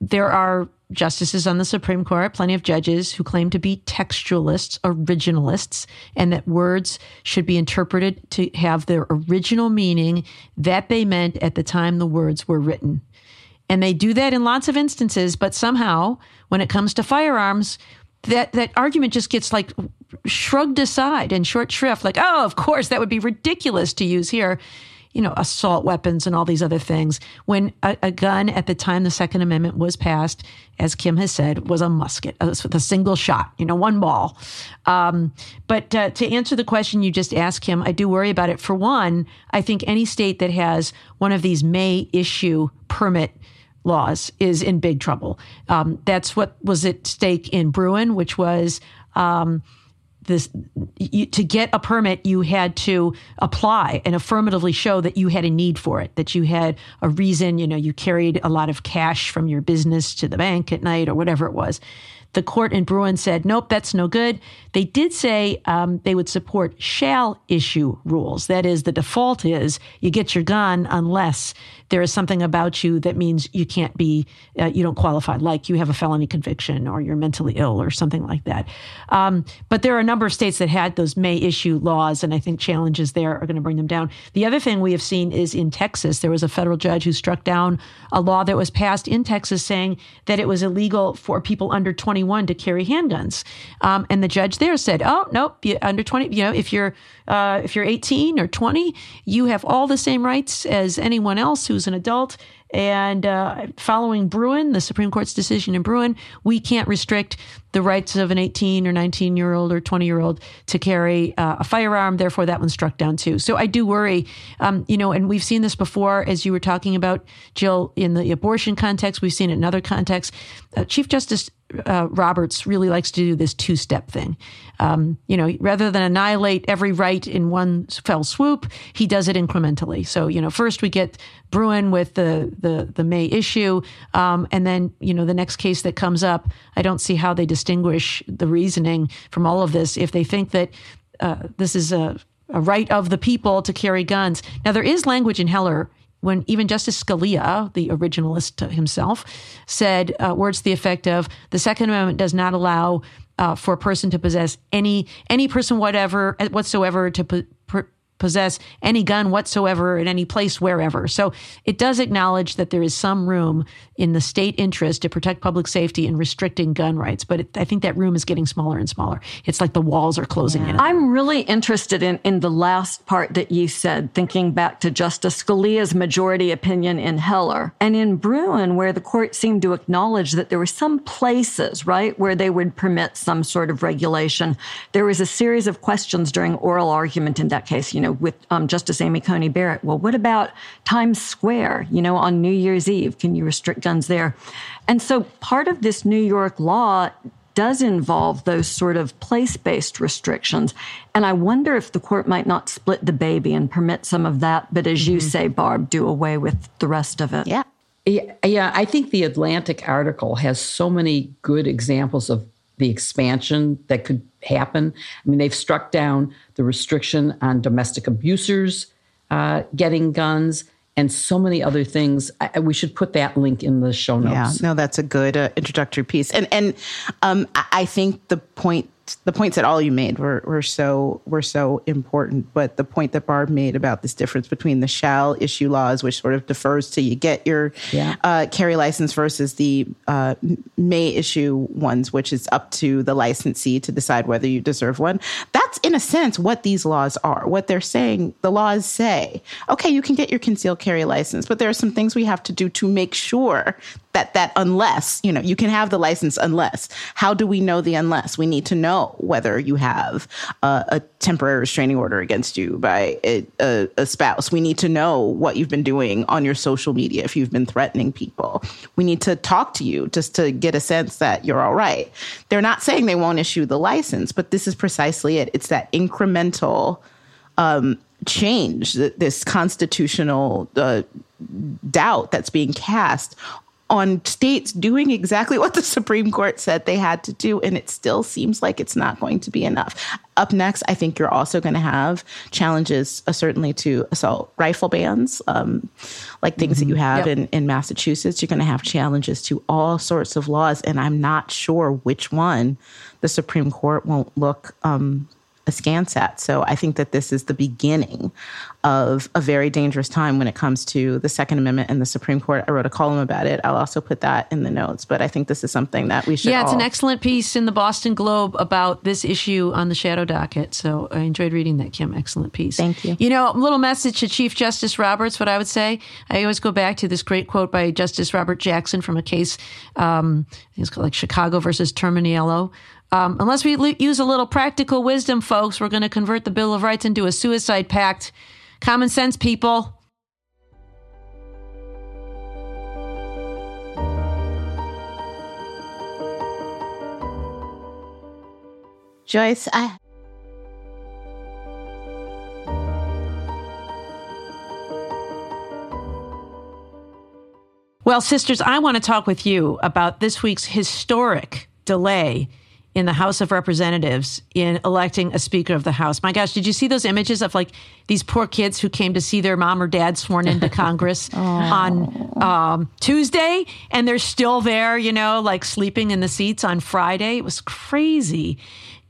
there are justices on the Supreme Court, plenty of judges who claim to be textualists, originalists, and that words should be interpreted to have their original meaning that they meant at the time the words were written. And they do that in lots of instances, but somehow, when it comes to firearms, that, that argument just gets like shrugged aside in short shrift, like, oh, of course, that would be ridiculous to use here you know, assault weapons and all these other things. When a, a, gun at the time the Second Amendment was passed, as Kim has said, was a musket with a single shot, you know, one ball. Um, but uh, to answer the question you just asked, Kim, I do worry about it. For one, I think any state that has one of these may issue permit laws is in big trouble. Um, that's what was at stake in Bruen, which was. Um, this you, to get a permit you had to apply and affirmatively show that you had a need for it that you had a reason you know you carried a lot of cash from your business to the bank at night or whatever it was the court in Bruen said, nope, that's no good. They did say um, they would support shall issue rules. That is, the default is you get your gun unless there is something about you that means you can't be, uh, you don't qualify, like you have a felony conviction or you're mentally ill or something like that. Um, but there are a number of states that had those may issue laws, and I think challenges there are going to bring them down. The other thing we have seen is in Texas, there was a federal judge who struck down a law that was passed in Texas saying that it was illegal for people under 21 to carry handguns. Um, and the judge there said, "Oh, nope, under 20, you know, if you're uh, if you're 18 or 20, you have all the same rights as anyone else who's an adult. And uh, following Bruen, the Supreme Court's decision in Bruen, we can't restrict the rights of an 18 or 19 year old or 20 year old to carry uh, a firearm. Therefore, that one's struck down too. So I do worry, um, you know, and we've seen this before, as you were talking about, Jill, in the abortion context. We've seen it in other contexts. Uh, Chief Justice uh, Roberts really likes to do this two step thing. Um, you know, rather than annihilate every right in one fell swoop, he does it incrementally. So, you know, first we get Bruen with the the the May issue, um, and then you know the next case that comes up. I don't see how they distinguish the reasoning from all of this if they think that uh, this is a, a right of the people to carry guns. Now there is language in Heller when even Justice Scalia, the originalist himself, said uh, words to the effect of the Second Amendment does not allow uh, for a person to possess any any person whatever whatsoever to possess any gun whatsoever in any place wherever. So it does acknowledge that there is some room in the state interest to protect public safety and restricting gun rights. But it, I think that room is getting smaller and smaller. It's like the walls are closing yeah. in.
I'm really interested in, in the last part that you said, thinking back to Justice Scalia's majority opinion in Heller and in Bruen, where the court seemed to acknowledge that there were some places, right, where they would permit some sort of regulation. There was a series of questions during oral argument in that case, you know, with um, Justice Amy Coney Barrett. Well, what about Times Square? You know, on New Year's Eve, can you restrict guns there? And so part of this New York law does involve those sort of place based restrictions. And I wonder if the court might not split the baby and permit some of that, but as mm-hmm. you say, Barb, do away with the rest of it.
Yeah.
Yeah, yeah, I think the Atlantic article has so many good examples of the expansion that could happen. I mean, they've struck down the restriction on domestic abusers uh, getting guns and so many other things. I, we should put that link in the show notes.
Yeah, no, that's a good uh, introductory piece. And and um, I think the point the points that all you made were, were so were so important. But the point that Barb made about this difference between the shall issue laws, which sort of defers to you get your yeah. uh, carry license, versus the uh, may issue ones, which is up to the licensee to decide whether you deserve one. That's in a sense what these laws are. What they're saying, the laws say, okay, you can get your concealed carry license, but there are some things we have to do to make sure that that unless you know you can have the license unless. How do we know the unless? We need to know whether you have a temporary restraining order against you by a, a, a, spouse. We need to know what you've been doing on your social media if you've been threatening people. We need to talk to you just to get a sense that you're all right. They're not saying they won't issue the license but this is precisely it. It's that incremental um, change this constitutional uh, doubt that's being cast on states doing exactly what the Supreme Court said they had to do, and it still seems like it's not going to be enough. Up next, I think you're also going to have challenges, uh, certainly to assault rifle bans, um, like things mm-hmm. that you mm-hmm. have yep. in, in Massachusetts. You're going to have challenges to all sorts of laws, and I'm not sure which one the Supreme Court won't look um, askance at. So I think that this is the beginning of a very dangerous time when it comes to the Second Amendment and the Supreme Court. I wrote a column about it. I'll also put that in the notes. But I think this is something that we should.
Yeah, it's
all...
an excellent piece in the Boston Globe about this issue on the shadow docket. So I enjoyed reading that, Kim. Excellent piece.
Thank you.
You know, a little message to Chief Justice Roberts. What I would say, I always go back to this great quote by Justice Robert Jackson from a case. Um, it's called like Chicago versus Terminiello. Um, unless we l- use a little practical wisdom, folks, we're going to convert the Bill of Rights into a suicide pact. Common sense, people.
Joyce, I.
Well, sisters, I want to talk with you about this week's historic delay in the House of Representatives in electing a Speaker of the House. My gosh, did you see those images of like these poor kids who came to see their mom or dad sworn into Congress on um, Tuesday and they're still there, you know, like sleeping in the seats on Friday? It was crazy.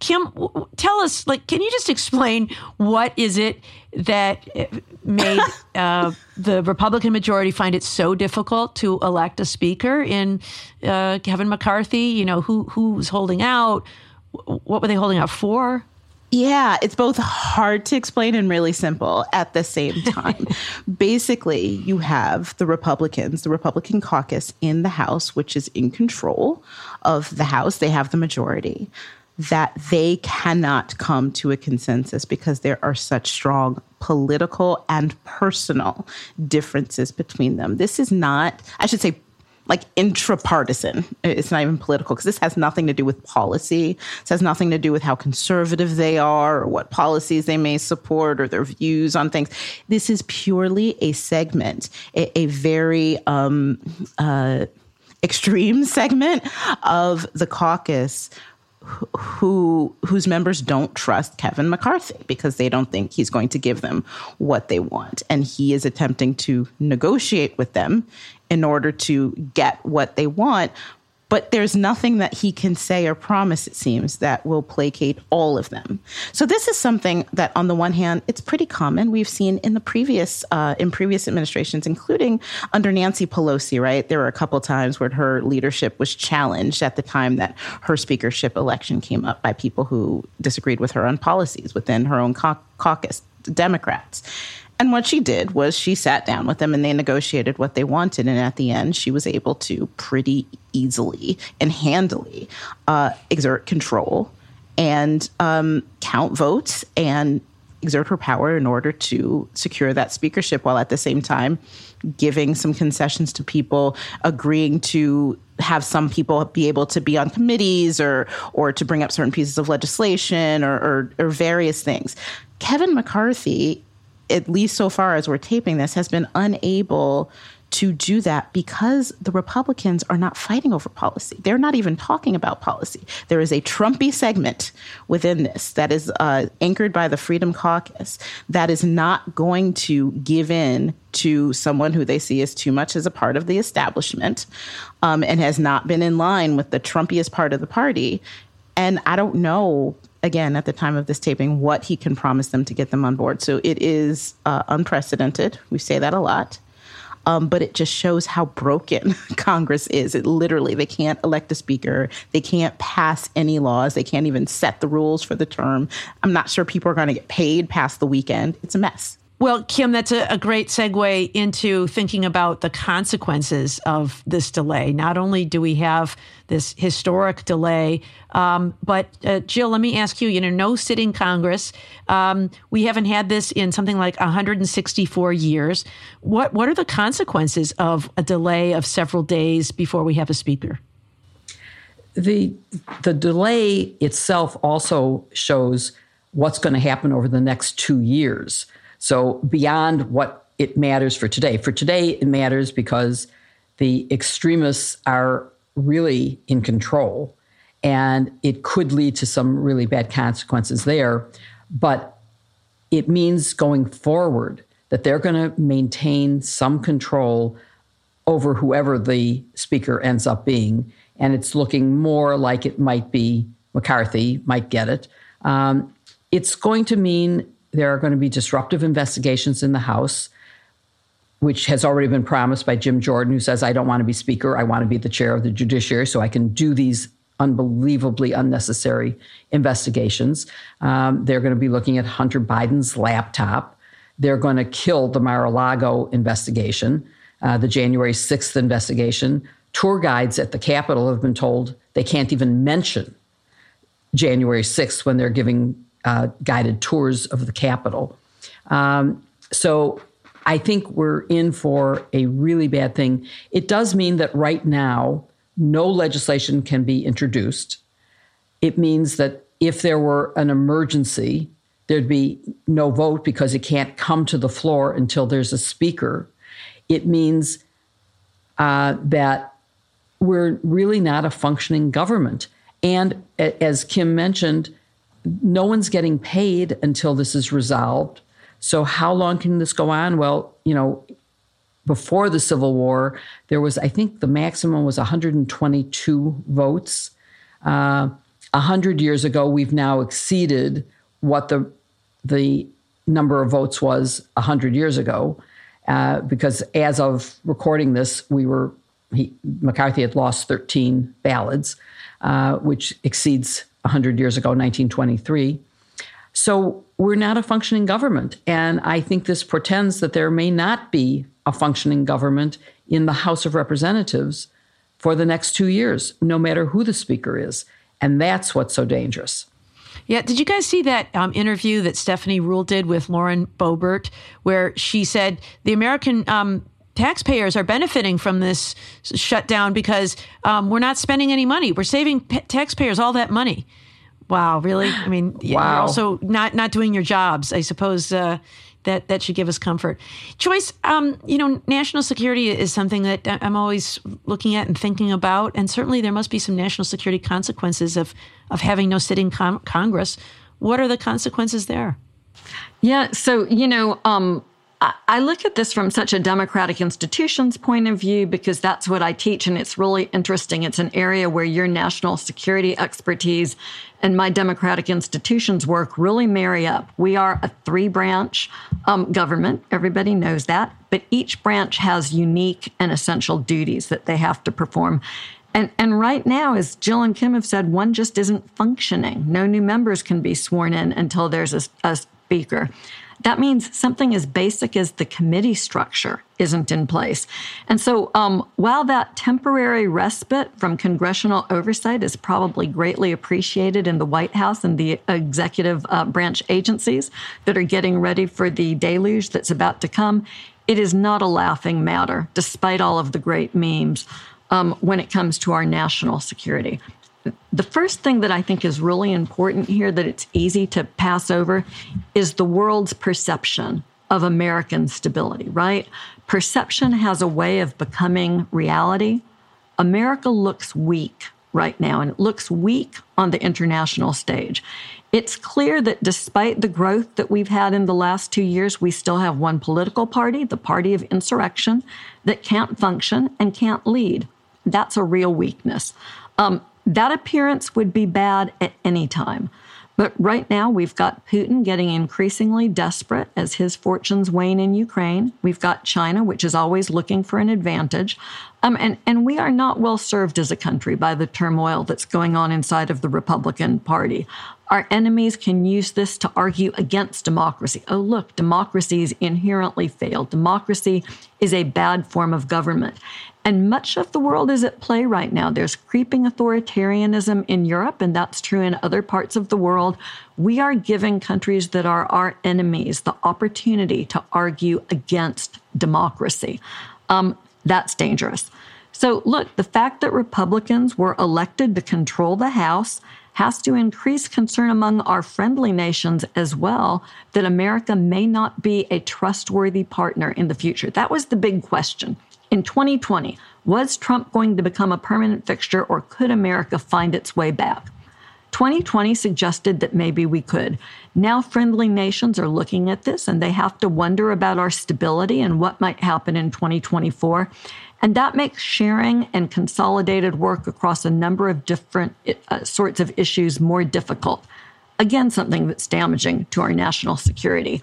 Kim, tell us, like, can you just explain what is it that uh, made uh, the Republican majority find it so difficult to elect a speaker in uh, Kevin McCarthy? You know, who who was holding out? What were they holding out for?
Yeah, it's both hard to explain and really simple at the same time. Basically, you have the Republicans, the Republican caucus in the House, which is in control of the House. They have the majority that they cannot come to a consensus because there are such strong political and personal differences between them. This is not, I should say, like intrapartisan. It's not even political because this has nothing to do with policy. This has nothing to do with how conservative they are or what policies they may support or their views on things. This is purely a segment, a, a very um, uh, extreme segment of the caucus who whose members don't trust Kevin McCarthy because they don't think he's going to give them what they want. And he is attempting to negotiate with them in order to get what they want but there's nothing that he can say or promise, it seems, that will placate all of them. So this is something that, on the one hand, it's pretty common. We've seen in the previous uh, in previous administrations, including under Nancy Pelosi. Right, there were a couple times where her leadership was challenged at the time that her speakership election came up by people who disagreed with her on policies within her own caucus, Democrats. And what she did was she sat down with them and they negotiated what they wanted. And at the end, she was able to pretty easily and handily uh, exert control and um, count votes and exert her power in order to secure that speakership while at the same time giving some concessions to people, agreeing to have some people be able to be on committees or or to bring up certain pieces of legislation or, or, or various things. Kevin McCarthy at least so far as we're taping this, has been unable to do that because the Republicans are not fighting over policy. They're not even talking about policy. There is a Trumpy segment within this that is uh, anchored by the Freedom Caucus that is not going to give in to someone who they see as too much as a part of the establishment um, and has not been in line with the Trumpiest part of the party. And I don't know again at the time of this taping what he can promise them to get them on board. So it is uh, unprecedented. We say that a lot. Um, but it just shows how broken Congress is. It literally, they can't elect a speaker. They can't pass any laws. They can't even set the rules for the term. I'm not sure people are going to get paid past the weekend. It's a mess.
Well, Kim, that's a, a, great segue into thinking about the consequences of this delay. Not only do we have this historic delay, um, but uh, Jill, let me ask you. You know, no sitting Congress. Um, we haven't had this in something like 164 years. What what are the consequences of a delay of several days before we have a speaker?
The the delay itself also shows what's going to happen over the next two years. So beyond what it matters for today, for today it matters because the extremists are really in control and it could lead to some really bad consequences there. But it means going forward that they're going to maintain some control over whoever the speaker ends up being. And it's looking more like it might be McCarthy, might get it. Um, it's going to mean there are going to be disruptive investigations in the House, which has already been promised by Jim Jordan, who says, I don't want to be Speaker. I want to be the chair of the Judiciary so I can do these unbelievably unnecessary investigations. Um, they're going to be looking at Hunter Biden's laptop. They're going to kill the Mar a Lago investigation, uh, the January 6th investigation. Tour guides at the Capitol have been told they can't even mention January 6th when they're giving uh, guided tours of the Capitol. Um, so I think we're in for a really bad thing. It does mean that right now, no legislation can be introduced. It means that if there were an emergency, there'd be no vote because it can't come to the floor until there's a speaker. It means uh, that we're really not a functioning government. And as Kim mentioned, no one's getting paid until this is resolved. So, how long can this go on? Well, you know, before the Civil War, there was, I think the maximum was 122 votes. Uh, 100 years ago, we've now exceeded what the, the number of votes was 100 years ago. Uh, because as of recording this, we were, he, McCarthy had lost 13 ballots, uh, which exceeds 100 years ago, 1923. So we're not a functioning government. And I think this portends that there may not be a functioning government in the House of Representatives for the next two years, no matter who the speaker is. And that's what's so dangerous.
Yeah, did you guys see that um, interview that Stephanie Ruhle did with Lauren Boebert, where she said the American um, taxpayers are benefiting from this shutdown because um, we're not spending any money. We're saving p- taxpayers all that money. Wow, really? I mean, wow. you're also not not doing your jobs. I suppose uh, that that should give us comfort. Joyce, um, you know, national security is something that I'm always looking at and thinking about, and certainly there must be some national security consequences of of having no sitting con- Congress. What are the consequences there?
Yeah, so you know, um, I look at this from such a democratic institutions point of view because that's what I teach, and it's really interesting. It's an area where your national security expertise and my democratic institutions work really marry up. We are a three branch um, government, everybody knows that, but each branch has unique and essential duties that they have to perform. And, and right now, as Jill and Kim have said, one just isn't functioning. No new members can be sworn in until there's a, a speaker. That means something as basic as the committee structure isn't in place. And so, um, while that temporary respite from congressional oversight is probably greatly appreciated in the White House and the executive uh, branch agencies that are getting ready for the deluge that's about to come, it is not a laughing matter, despite all of the great memes, um, when it comes to our national security the first thing that I think is really important here that it's easy to pass over is the world's perception of American stability, right? Perception has a way of becoming reality. America looks weak right now, and it looks weak on the international stage. It's clear that despite the growth that we've had in the last two years, we still have one political party, the party of insurrection, that can't function and can't lead. That's a real weakness. Um, that appearance would be bad at any time. But right now, we've got Putin getting increasingly desperate as his fortunes wane in Ukraine. We've got China, which is always looking for an advantage. Um, and, and we are not well served as a country by the turmoil that's going on inside of the Republican Party. Our enemies can use this to argue against democracy. Oh, look, democracy is inherently failed. Democracy is a bad form of government. And much of the world is at play right now. There's creeping authoritarianism in Europe, and that's true in other parts of the world. We are giving countries that are our enemies the opportunity to argue against democracy. Um, that's dangerous. So, look, the fact that Republicans were elected to control the House has to increase concern among our friendly nations as well that America may not be a trustworthy partner in the future. That was the big question. In 2020, Was Trump going to become a permanent fixture or could America find its way back? 2020 suggested that maybe we could. Now, friendly nations are looking at this and they have to wonder about our stability and what might happen in 2024. And that makes sharing and consolidated work across a number of different uh, sorts of issues more difficult. Again, something that's damaging to our national security.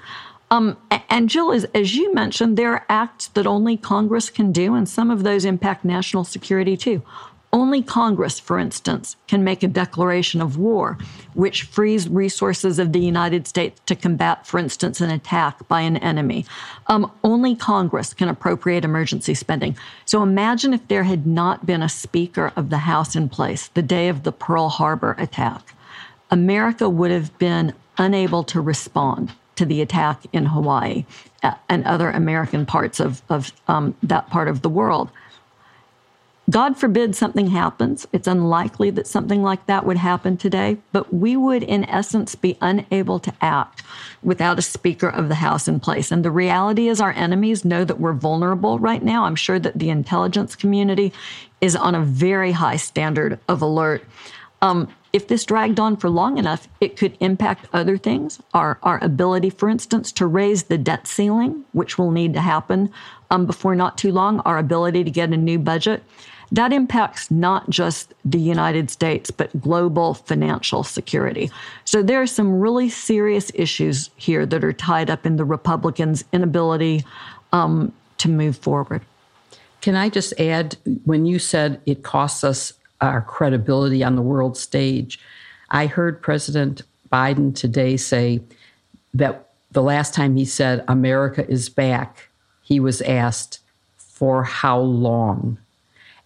Um, and Jill, as, as you mentioned, there are acts that only Congress can do, and some of those impact national security too. Only Congress, for instance, can make a declaration of war, which frees resources of the United States to combat, for instance, an attack by an enemy. Um, only Congress can appropriate emergency spending. So imagine if there had not been a Speaker of the House in place the day of the Pearl Harbor attack. America would have been unable to respond to the attack in Hawaii uh, and other American parts of, of um, that part of the world. God forbid something happens. It's unlikely that something like that would happen today, but we would, in essence, be unable to act without a Speaker of the House in place. And the reality is, our enemies know that we're vulnerable right now. I'm sure that the intelligence community is on a very high standard of alert. Um, if this dragged on for long enough, it could impact other things. Our, our ability, for instance, to raise the debt ceiling, which will need to happen um, before not too long, our ability to get a new budget. That impacts not just the United States, but global financial security. So there are some really serious issues here that are tied up in the Republicans' inability um, to move forward.
Can I just add, when you said it costs us our credibility on the world stage, I heard President Biden today say that the last time he said America is back, he was asked, for how long?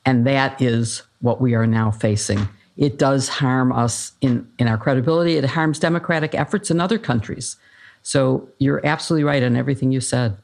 And that is what we are now facing. It does harm us in, in our credibility. It harms democratic efforts in other countries. So you're absolutely right on everything you said.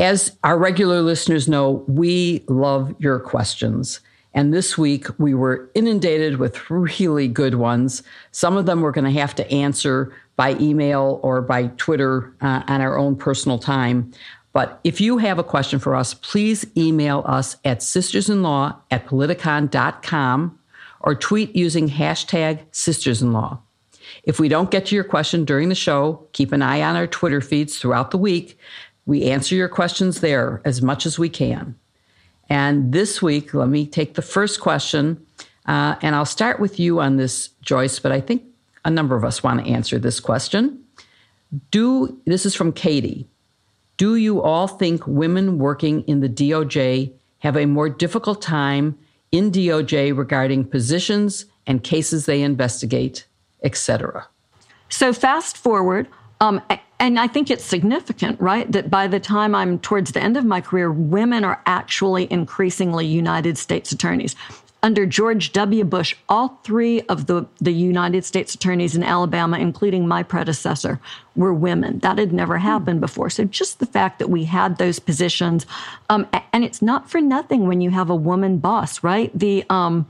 As our regular listeners know, we love your questions. And this week we were inundated with really good ones. Some of them we're going to have to answer by email or by Twitter uh, on our own personal time. But if you have a question for us, please email us at sistersinlaw at politicon.com or tweet using hashtag sistersinlaw. If we don't get to your question during the show, keep an eye on our Twitter feeds throughout the week we answer your questions there as much as we can. And this week, let me take the first question. Uh, and I'll start with you on this, Joyce, but I think a number of us want to answer this question. Do this is from Katie. Do you all think women working in the DOJ have a more difficult time in DOJ regarding positions and cases they investigate, etc.?
So fast forward, um, and I think it's significant, right? That by the time I'm towards the end of my career, women are actually increasingly United States attorneys. Under George W. Bush, all three of the, the United States attorneys in Alabama, including my predecessor, were women. That had never hmm. happened before. So just the fact that we had those positions, um, and it's not for nothing when you have a woman boss, right? The um,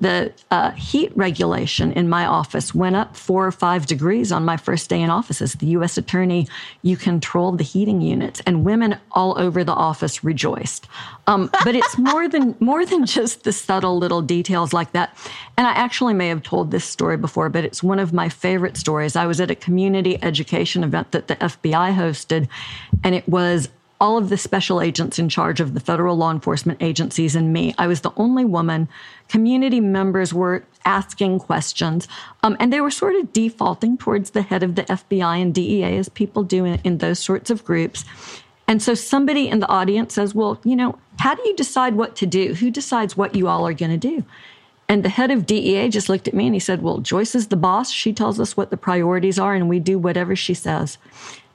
the uh, heat regulation in my office went up four or five degrees on my first day in office. As the U.S. attorney, you controlled the heating units, and women all over the office rejoiced. Um, but it's more than more than just the subtle little details like that. And I actually may have told this story before, but it's one of my favorite stories. I was at a community education event that the FBI hosted, and it was all of the special agents in charge of the federal law enforcement agencies and me. I was the only woman. Community members were asking questions, um, and they were sort of defaulting towards the head of the FBI and DEA, as people do in, in those sorts of groups. And so somebody in the audience says, Well, you know, how do you decide what to do? Who decides what you all are going to do? And the head of DEA just looked at me and he said, Well, Joyce is the boss. She tells us what the priorities are, and we do whatever she says.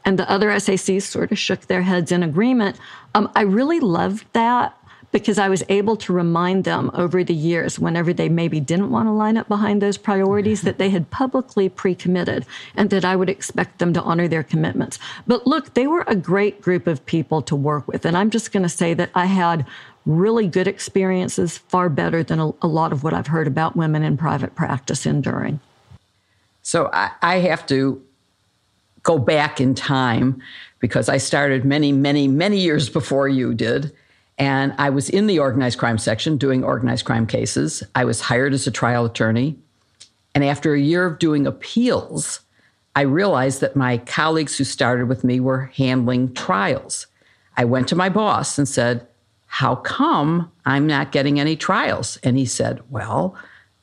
And the other SACs sort of shook their heads in agreement. Um, I really loved that because I was able to remind them over the years, whenever they maybe didn't want to line up behind those priorities, that they had publicly pre committed and that I would expect them to honor their commitments. But look, they were a great group of people to work with. And I'm just going to say that I had really good experiences, far better than a, a, lot of what I've heard about women in private practice enduring.
So I, I have to go back in time because I started many, many, many years before you did. And I was in the organized crime section doing organized crime cases. I was hired as a trial attorney. And after a year of doing appeals, I realized that my colleagues who started with me were handling trials. I went to my boss and said, How come I'm not getting any trials? And he said, Well,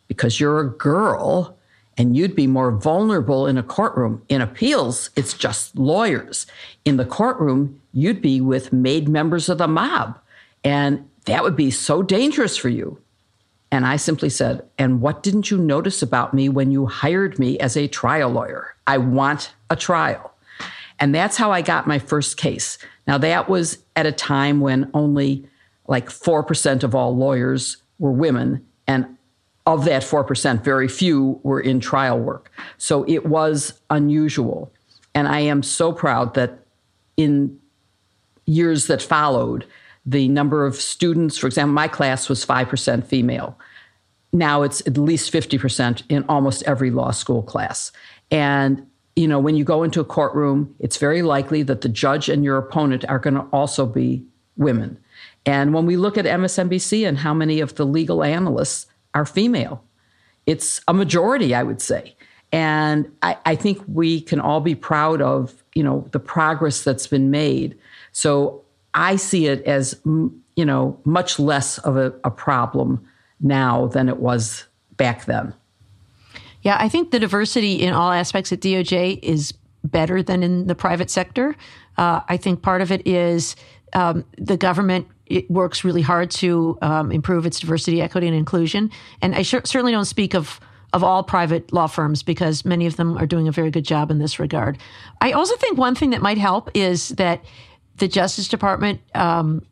because you're a girl and you'd be more vulnerable in a courtroom. In appeals, it's just lawyers. In the courtroom, you'd be with made members of the mob. And that would be so dangerous for you. And I simply said, And what didn't you notice about me when you hired me as a trial lawyer? I want a trial. And that's how I got my first case. Now, that was at a time when only like 4% of all lawyers were women. And of that 4%, very few were in trial work. So it was unusual. And I am so proud that in years that followed, the number of students, for example, my class was 5% female. Now it's at least 50% in almost every law school class. And, you know, when you go into a courtroom, it's very likely that the judge and your opponent are going to also be women. And when we look at MSNBC and how many of the legal analysts are female. It's a majority, I would say. And I, I, think we can all be proud of, you know, the progress that's been made. So I see it as, you know, much less of a, a problem now than it was back then.
Yeah, I think the diversity in all aspects at DOJ is better than in the private sector. Uh, I think part of it is um, the government works really hard to um, improve its diversity, equity, and inclusion. And I certainly don't speak of of all private law firms because many of them are doing a very good job in this regard. I also think one thing that might help is that the Justice Department um,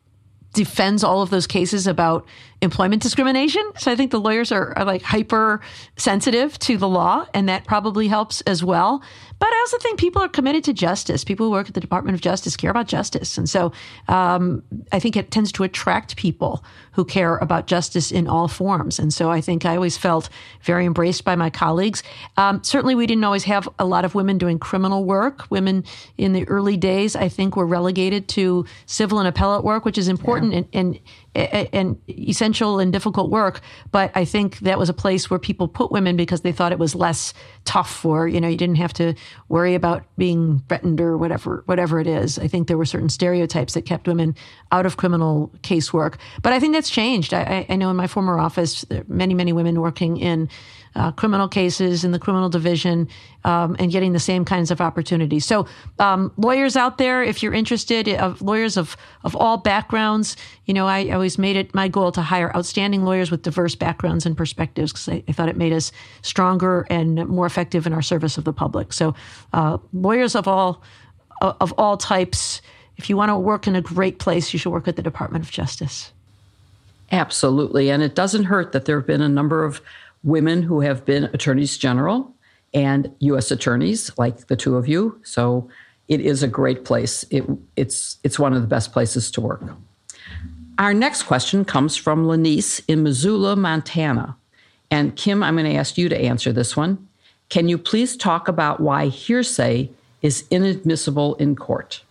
defends all of those cases about employment discrimination. So I think the lawyers are, are like hyper sensitive to the law, and that probably helps as well. But I also think people are committed to justice. People who work at the Department of Justice care about justice. And so um, I think it tends to attract people who care about justice in all forms. And so I think I always felt very embraced by my colleagues. Um, certainly, we didn't always have a lot of women doing criminal work. Women in the early days, I think, were relegated to civil and appellate work, which is important yeah. and, and and essential and difficult work. But I think that was a place where people put women because they thought it was less tough, or you know, you didn't have to worry about being threatened or whatever, whatever it is. I think there were certain stereotypes that kept women out of criminal casework. But I think that's changed. I, I know in my former office, many, many women working in uh, criminal cases in the criminal division um, and getting the same kinds of opportunities. So, um, lawyers out there, if you're interested, uh, lawyers of of all backgrounds, you know, I always made it my goal to hire outstanding lawyers with diverse backgrounds and perspectives because I, I, thought it made us stronger and more effective in our service of the public. So, uh, lawyers of all of all types. If you want to work in a great place, you should work at the Department of Justice.
Absolutely. And it doesn't hurt that there have been a number of women who have been attorneys general and U.S. attorneys, like the two of you. So it is a great place. It, it's, it's one of the best places to work. Our next question comes from Lanice in Missoula, Montana. And Kim, I'm going to ask you to answer this one. Can you please talk about why hearsay is inadmissible in court?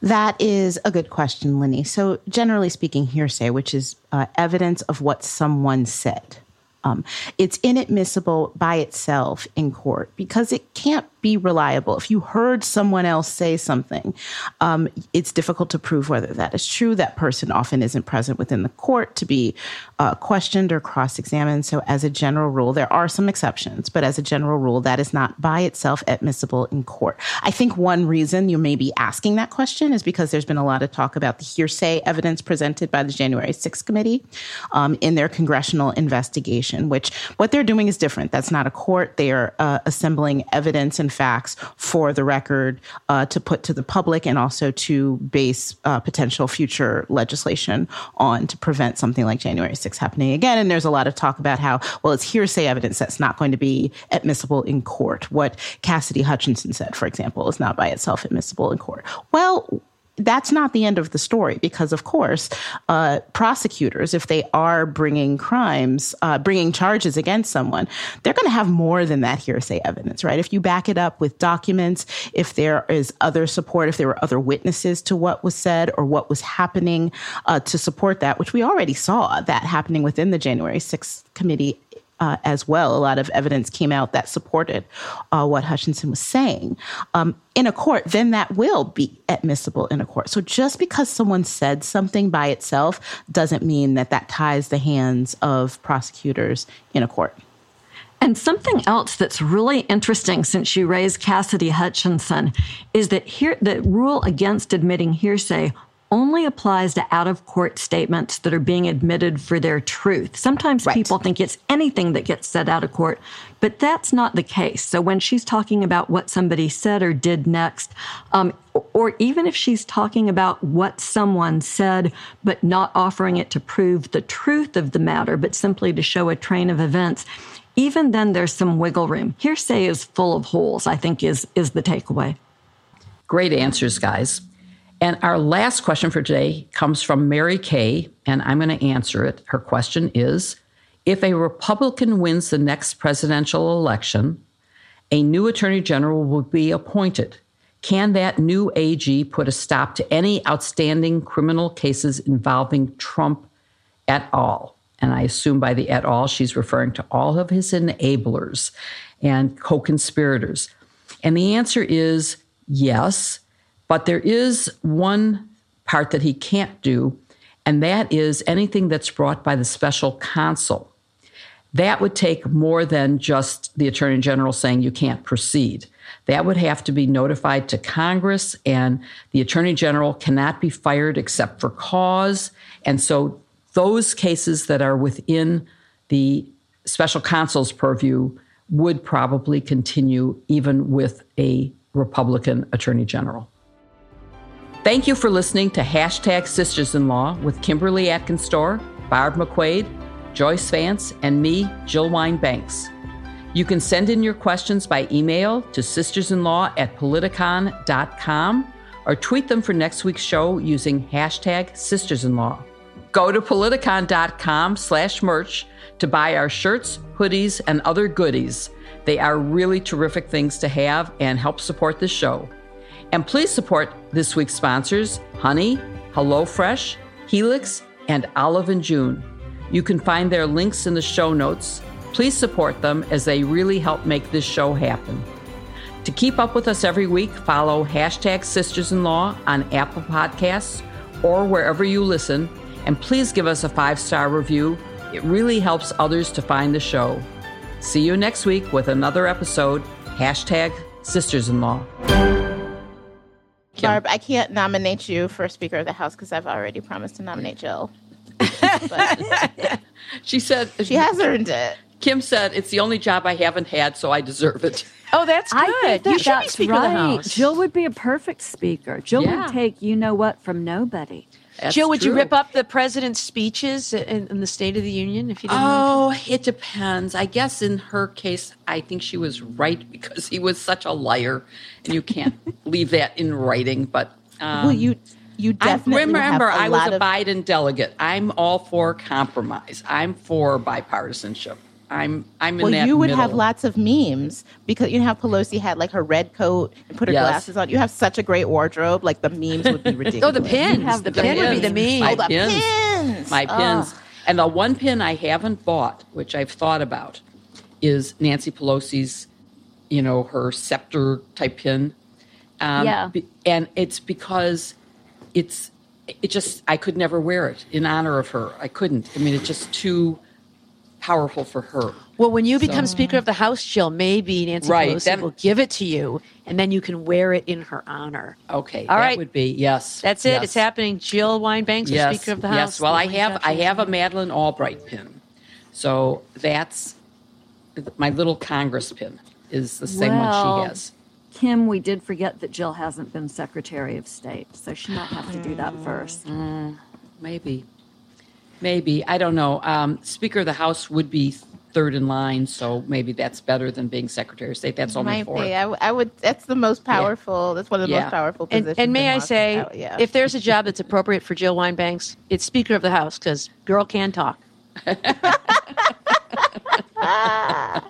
That is a good question, Lenny. So, generally speaking, hearsay, which is uh, evidence of what someone said, um, it's inadmissible by itself in court because it can't be reliable. If you heard someone else say something, um, it's difficult to prove whether that is true. That person often isn't present within the court to be uh, questioned or cross examined. So, as a general rule, there are some exceptions, but as a general rule, that is not by itself admissible in court. I think one reason you may be asking that question is because there's been a lot of talk about the hearsay evidence presented by the January 6th committee um, in their congressional investigation, which what they're doing is different. That's not a court. They are uh, assembling evidence and facts for the record uh, to put to the public and also to base uh, potential future legislation on to prevent something like January 6th happening again. And there's a lot of talk about how, well, it's hearsay evidence that's not going to be admissible in court. What Cassidy Hutchinson said, for example, is not by itself admissible in court. Well, that's not the end of the story because, of course, uh, prosecutors, if they are bringing crimes, uh, bringing charges against someone, they're going to have more than that hearsay evidence, right? If you back it up with documents, if there is other support, if there were other witnesses to what was said or what was happening uh, to support that, which we already saw that happening within the January 6th committee uh, as well. A lot of evidence came out that supported uh, what Hutchinson was saying um, in a court. Then that will be admissible in a court. So just because someone said something by itself doesn't mean that that ties the hands of prosecutors in a court.
And something else that's really interesting since you raised Cassidy Hutchinson is that here the rule against admitting hearsay only applies to out of court statements that are being admitted for their truth. Sometimes right. people think it's anything that gets said out of court, but that's not the case. So when she's talking about what somebody said or did next, um, or even if she's talking about what someone said, but not offering it to prove the truth of the matter, but simply to show a train of events, even then there's some wiggle room. Hearsay is full of holes, I think is, is the takeaway.
Great answers, guys. And our last question for today comes from Mary Kay, and I'm going to answer it. Her question is If a Republican wins the next presidential election, a new attorney general will be appointed. Can that new AG put a stop to any outstanding criminal cases involving Trump at all? And I assume by the at all, she's referring to all of his enablers and co conspirators. And the answer is yes. But there is one part that he can't do, and that is anything that's brought by the special counsel. That would take more than just the attorney general saying you can't proceed. That would have to be notified to Congress, and the attorney general cannot be fired except for cause. And so, those cases that are within the special counsel's purview would probably continue even with a Republican attorney general. Thank you for listening to Hashtag Sisters in Law with Kimberly Atkins Stohr, Barb McQuade, Joyce Vance, and me, Jill Wine Banks. You can send in your questions by email to sistersinlaw at politicon.com or tweet them for next week's show using hashtag sistersinlaw. Go to politicon.com slash merch to buy our shirts, hoodies, and other goodies. They are really terrific things to have and help support the show. And please support this week's sponsors Honey, HelloFresh, Helix, and Olive and June. You can find their links in the show notes. Please support them as they really help make this show happen. To keep up with us every week, follow hashtag Sisters in Law on Apple Podcasts or wherever you listen, and please give us a five star review. It really helps others to find the show. See you next week with another episode. Hashtag Sisters in Law.
Kim. Barb, I can't nominate you for Speaker of the House because I've already promised to nominate Jill.
she said
she has earned it.
Kim said it's the only job I haven't had, so I deserve it.
Oh, that's good.
I think that
you should be Speaker
right.
of the House.
Jill would be a perfect speaker. Jill
Yeah.
would take you know what from nobody.
That's
Jill, would you rip up the president's speeches in, in the State of the Union if you didn't?
Oh, it depends. I guess in her case, I think she was right because he was such a liar, and you can't leave that in writing. But um,
well, you you definitely I remember
I was a
of,
Biden delegate. I'm all for compromise. I'm for bipartisanship. I'm I'm in
Well,
that
you would
middle.
have lots of memes because you know how Pelosi had like her red coat and put her
Yes.
glasses on. You have such a great wardrobe. Like the memes would be ridiculous.
Oh, the pins.
have
the
the
pin would be the
pins.
meme.
My
Oh, the
pins.
pins.
my
Oh.
pins. And the one pin I haven't bought, which I've thought about, is Nancy Pelosi's, you know, her scepter type pin. Um,
Yeah.
be- and it's because it's it just I could never wear it in honor of her. I couldn't. I mean, it's just too powerful for her.
Well, when you become Speaker of the House, Jill, maybe Nancy
Right,
Pelosi
then-
will give it to you, and then you can wear it in her honor.
Okay,
All
that
right.
would be yes.
That's it.
yes.
It's happening. Jill Winebanks, for
Yes,
Speaker of the House.
yes. Well, I have I have a Madeleine Albright pin, so that's my little Congress pin is the same one she has.
Kim, we did forget that Jill hasn't been Secretary of State, so she might have to do that mm, first.
Mm, maybe. Maybe. I don't know. Um, Speaker of the House would be third in line, so maybe that's better than being Secretary of State. That's only
Might
four.
be. I, w- I would. That's the most powerful. That's one of the
Yeah.
most powerful
And,
positions.
and may I say,
Washington. yeah.
if there's a job that's appropriate for Jill Winebanks, it's Speaker of the House because girl can talk.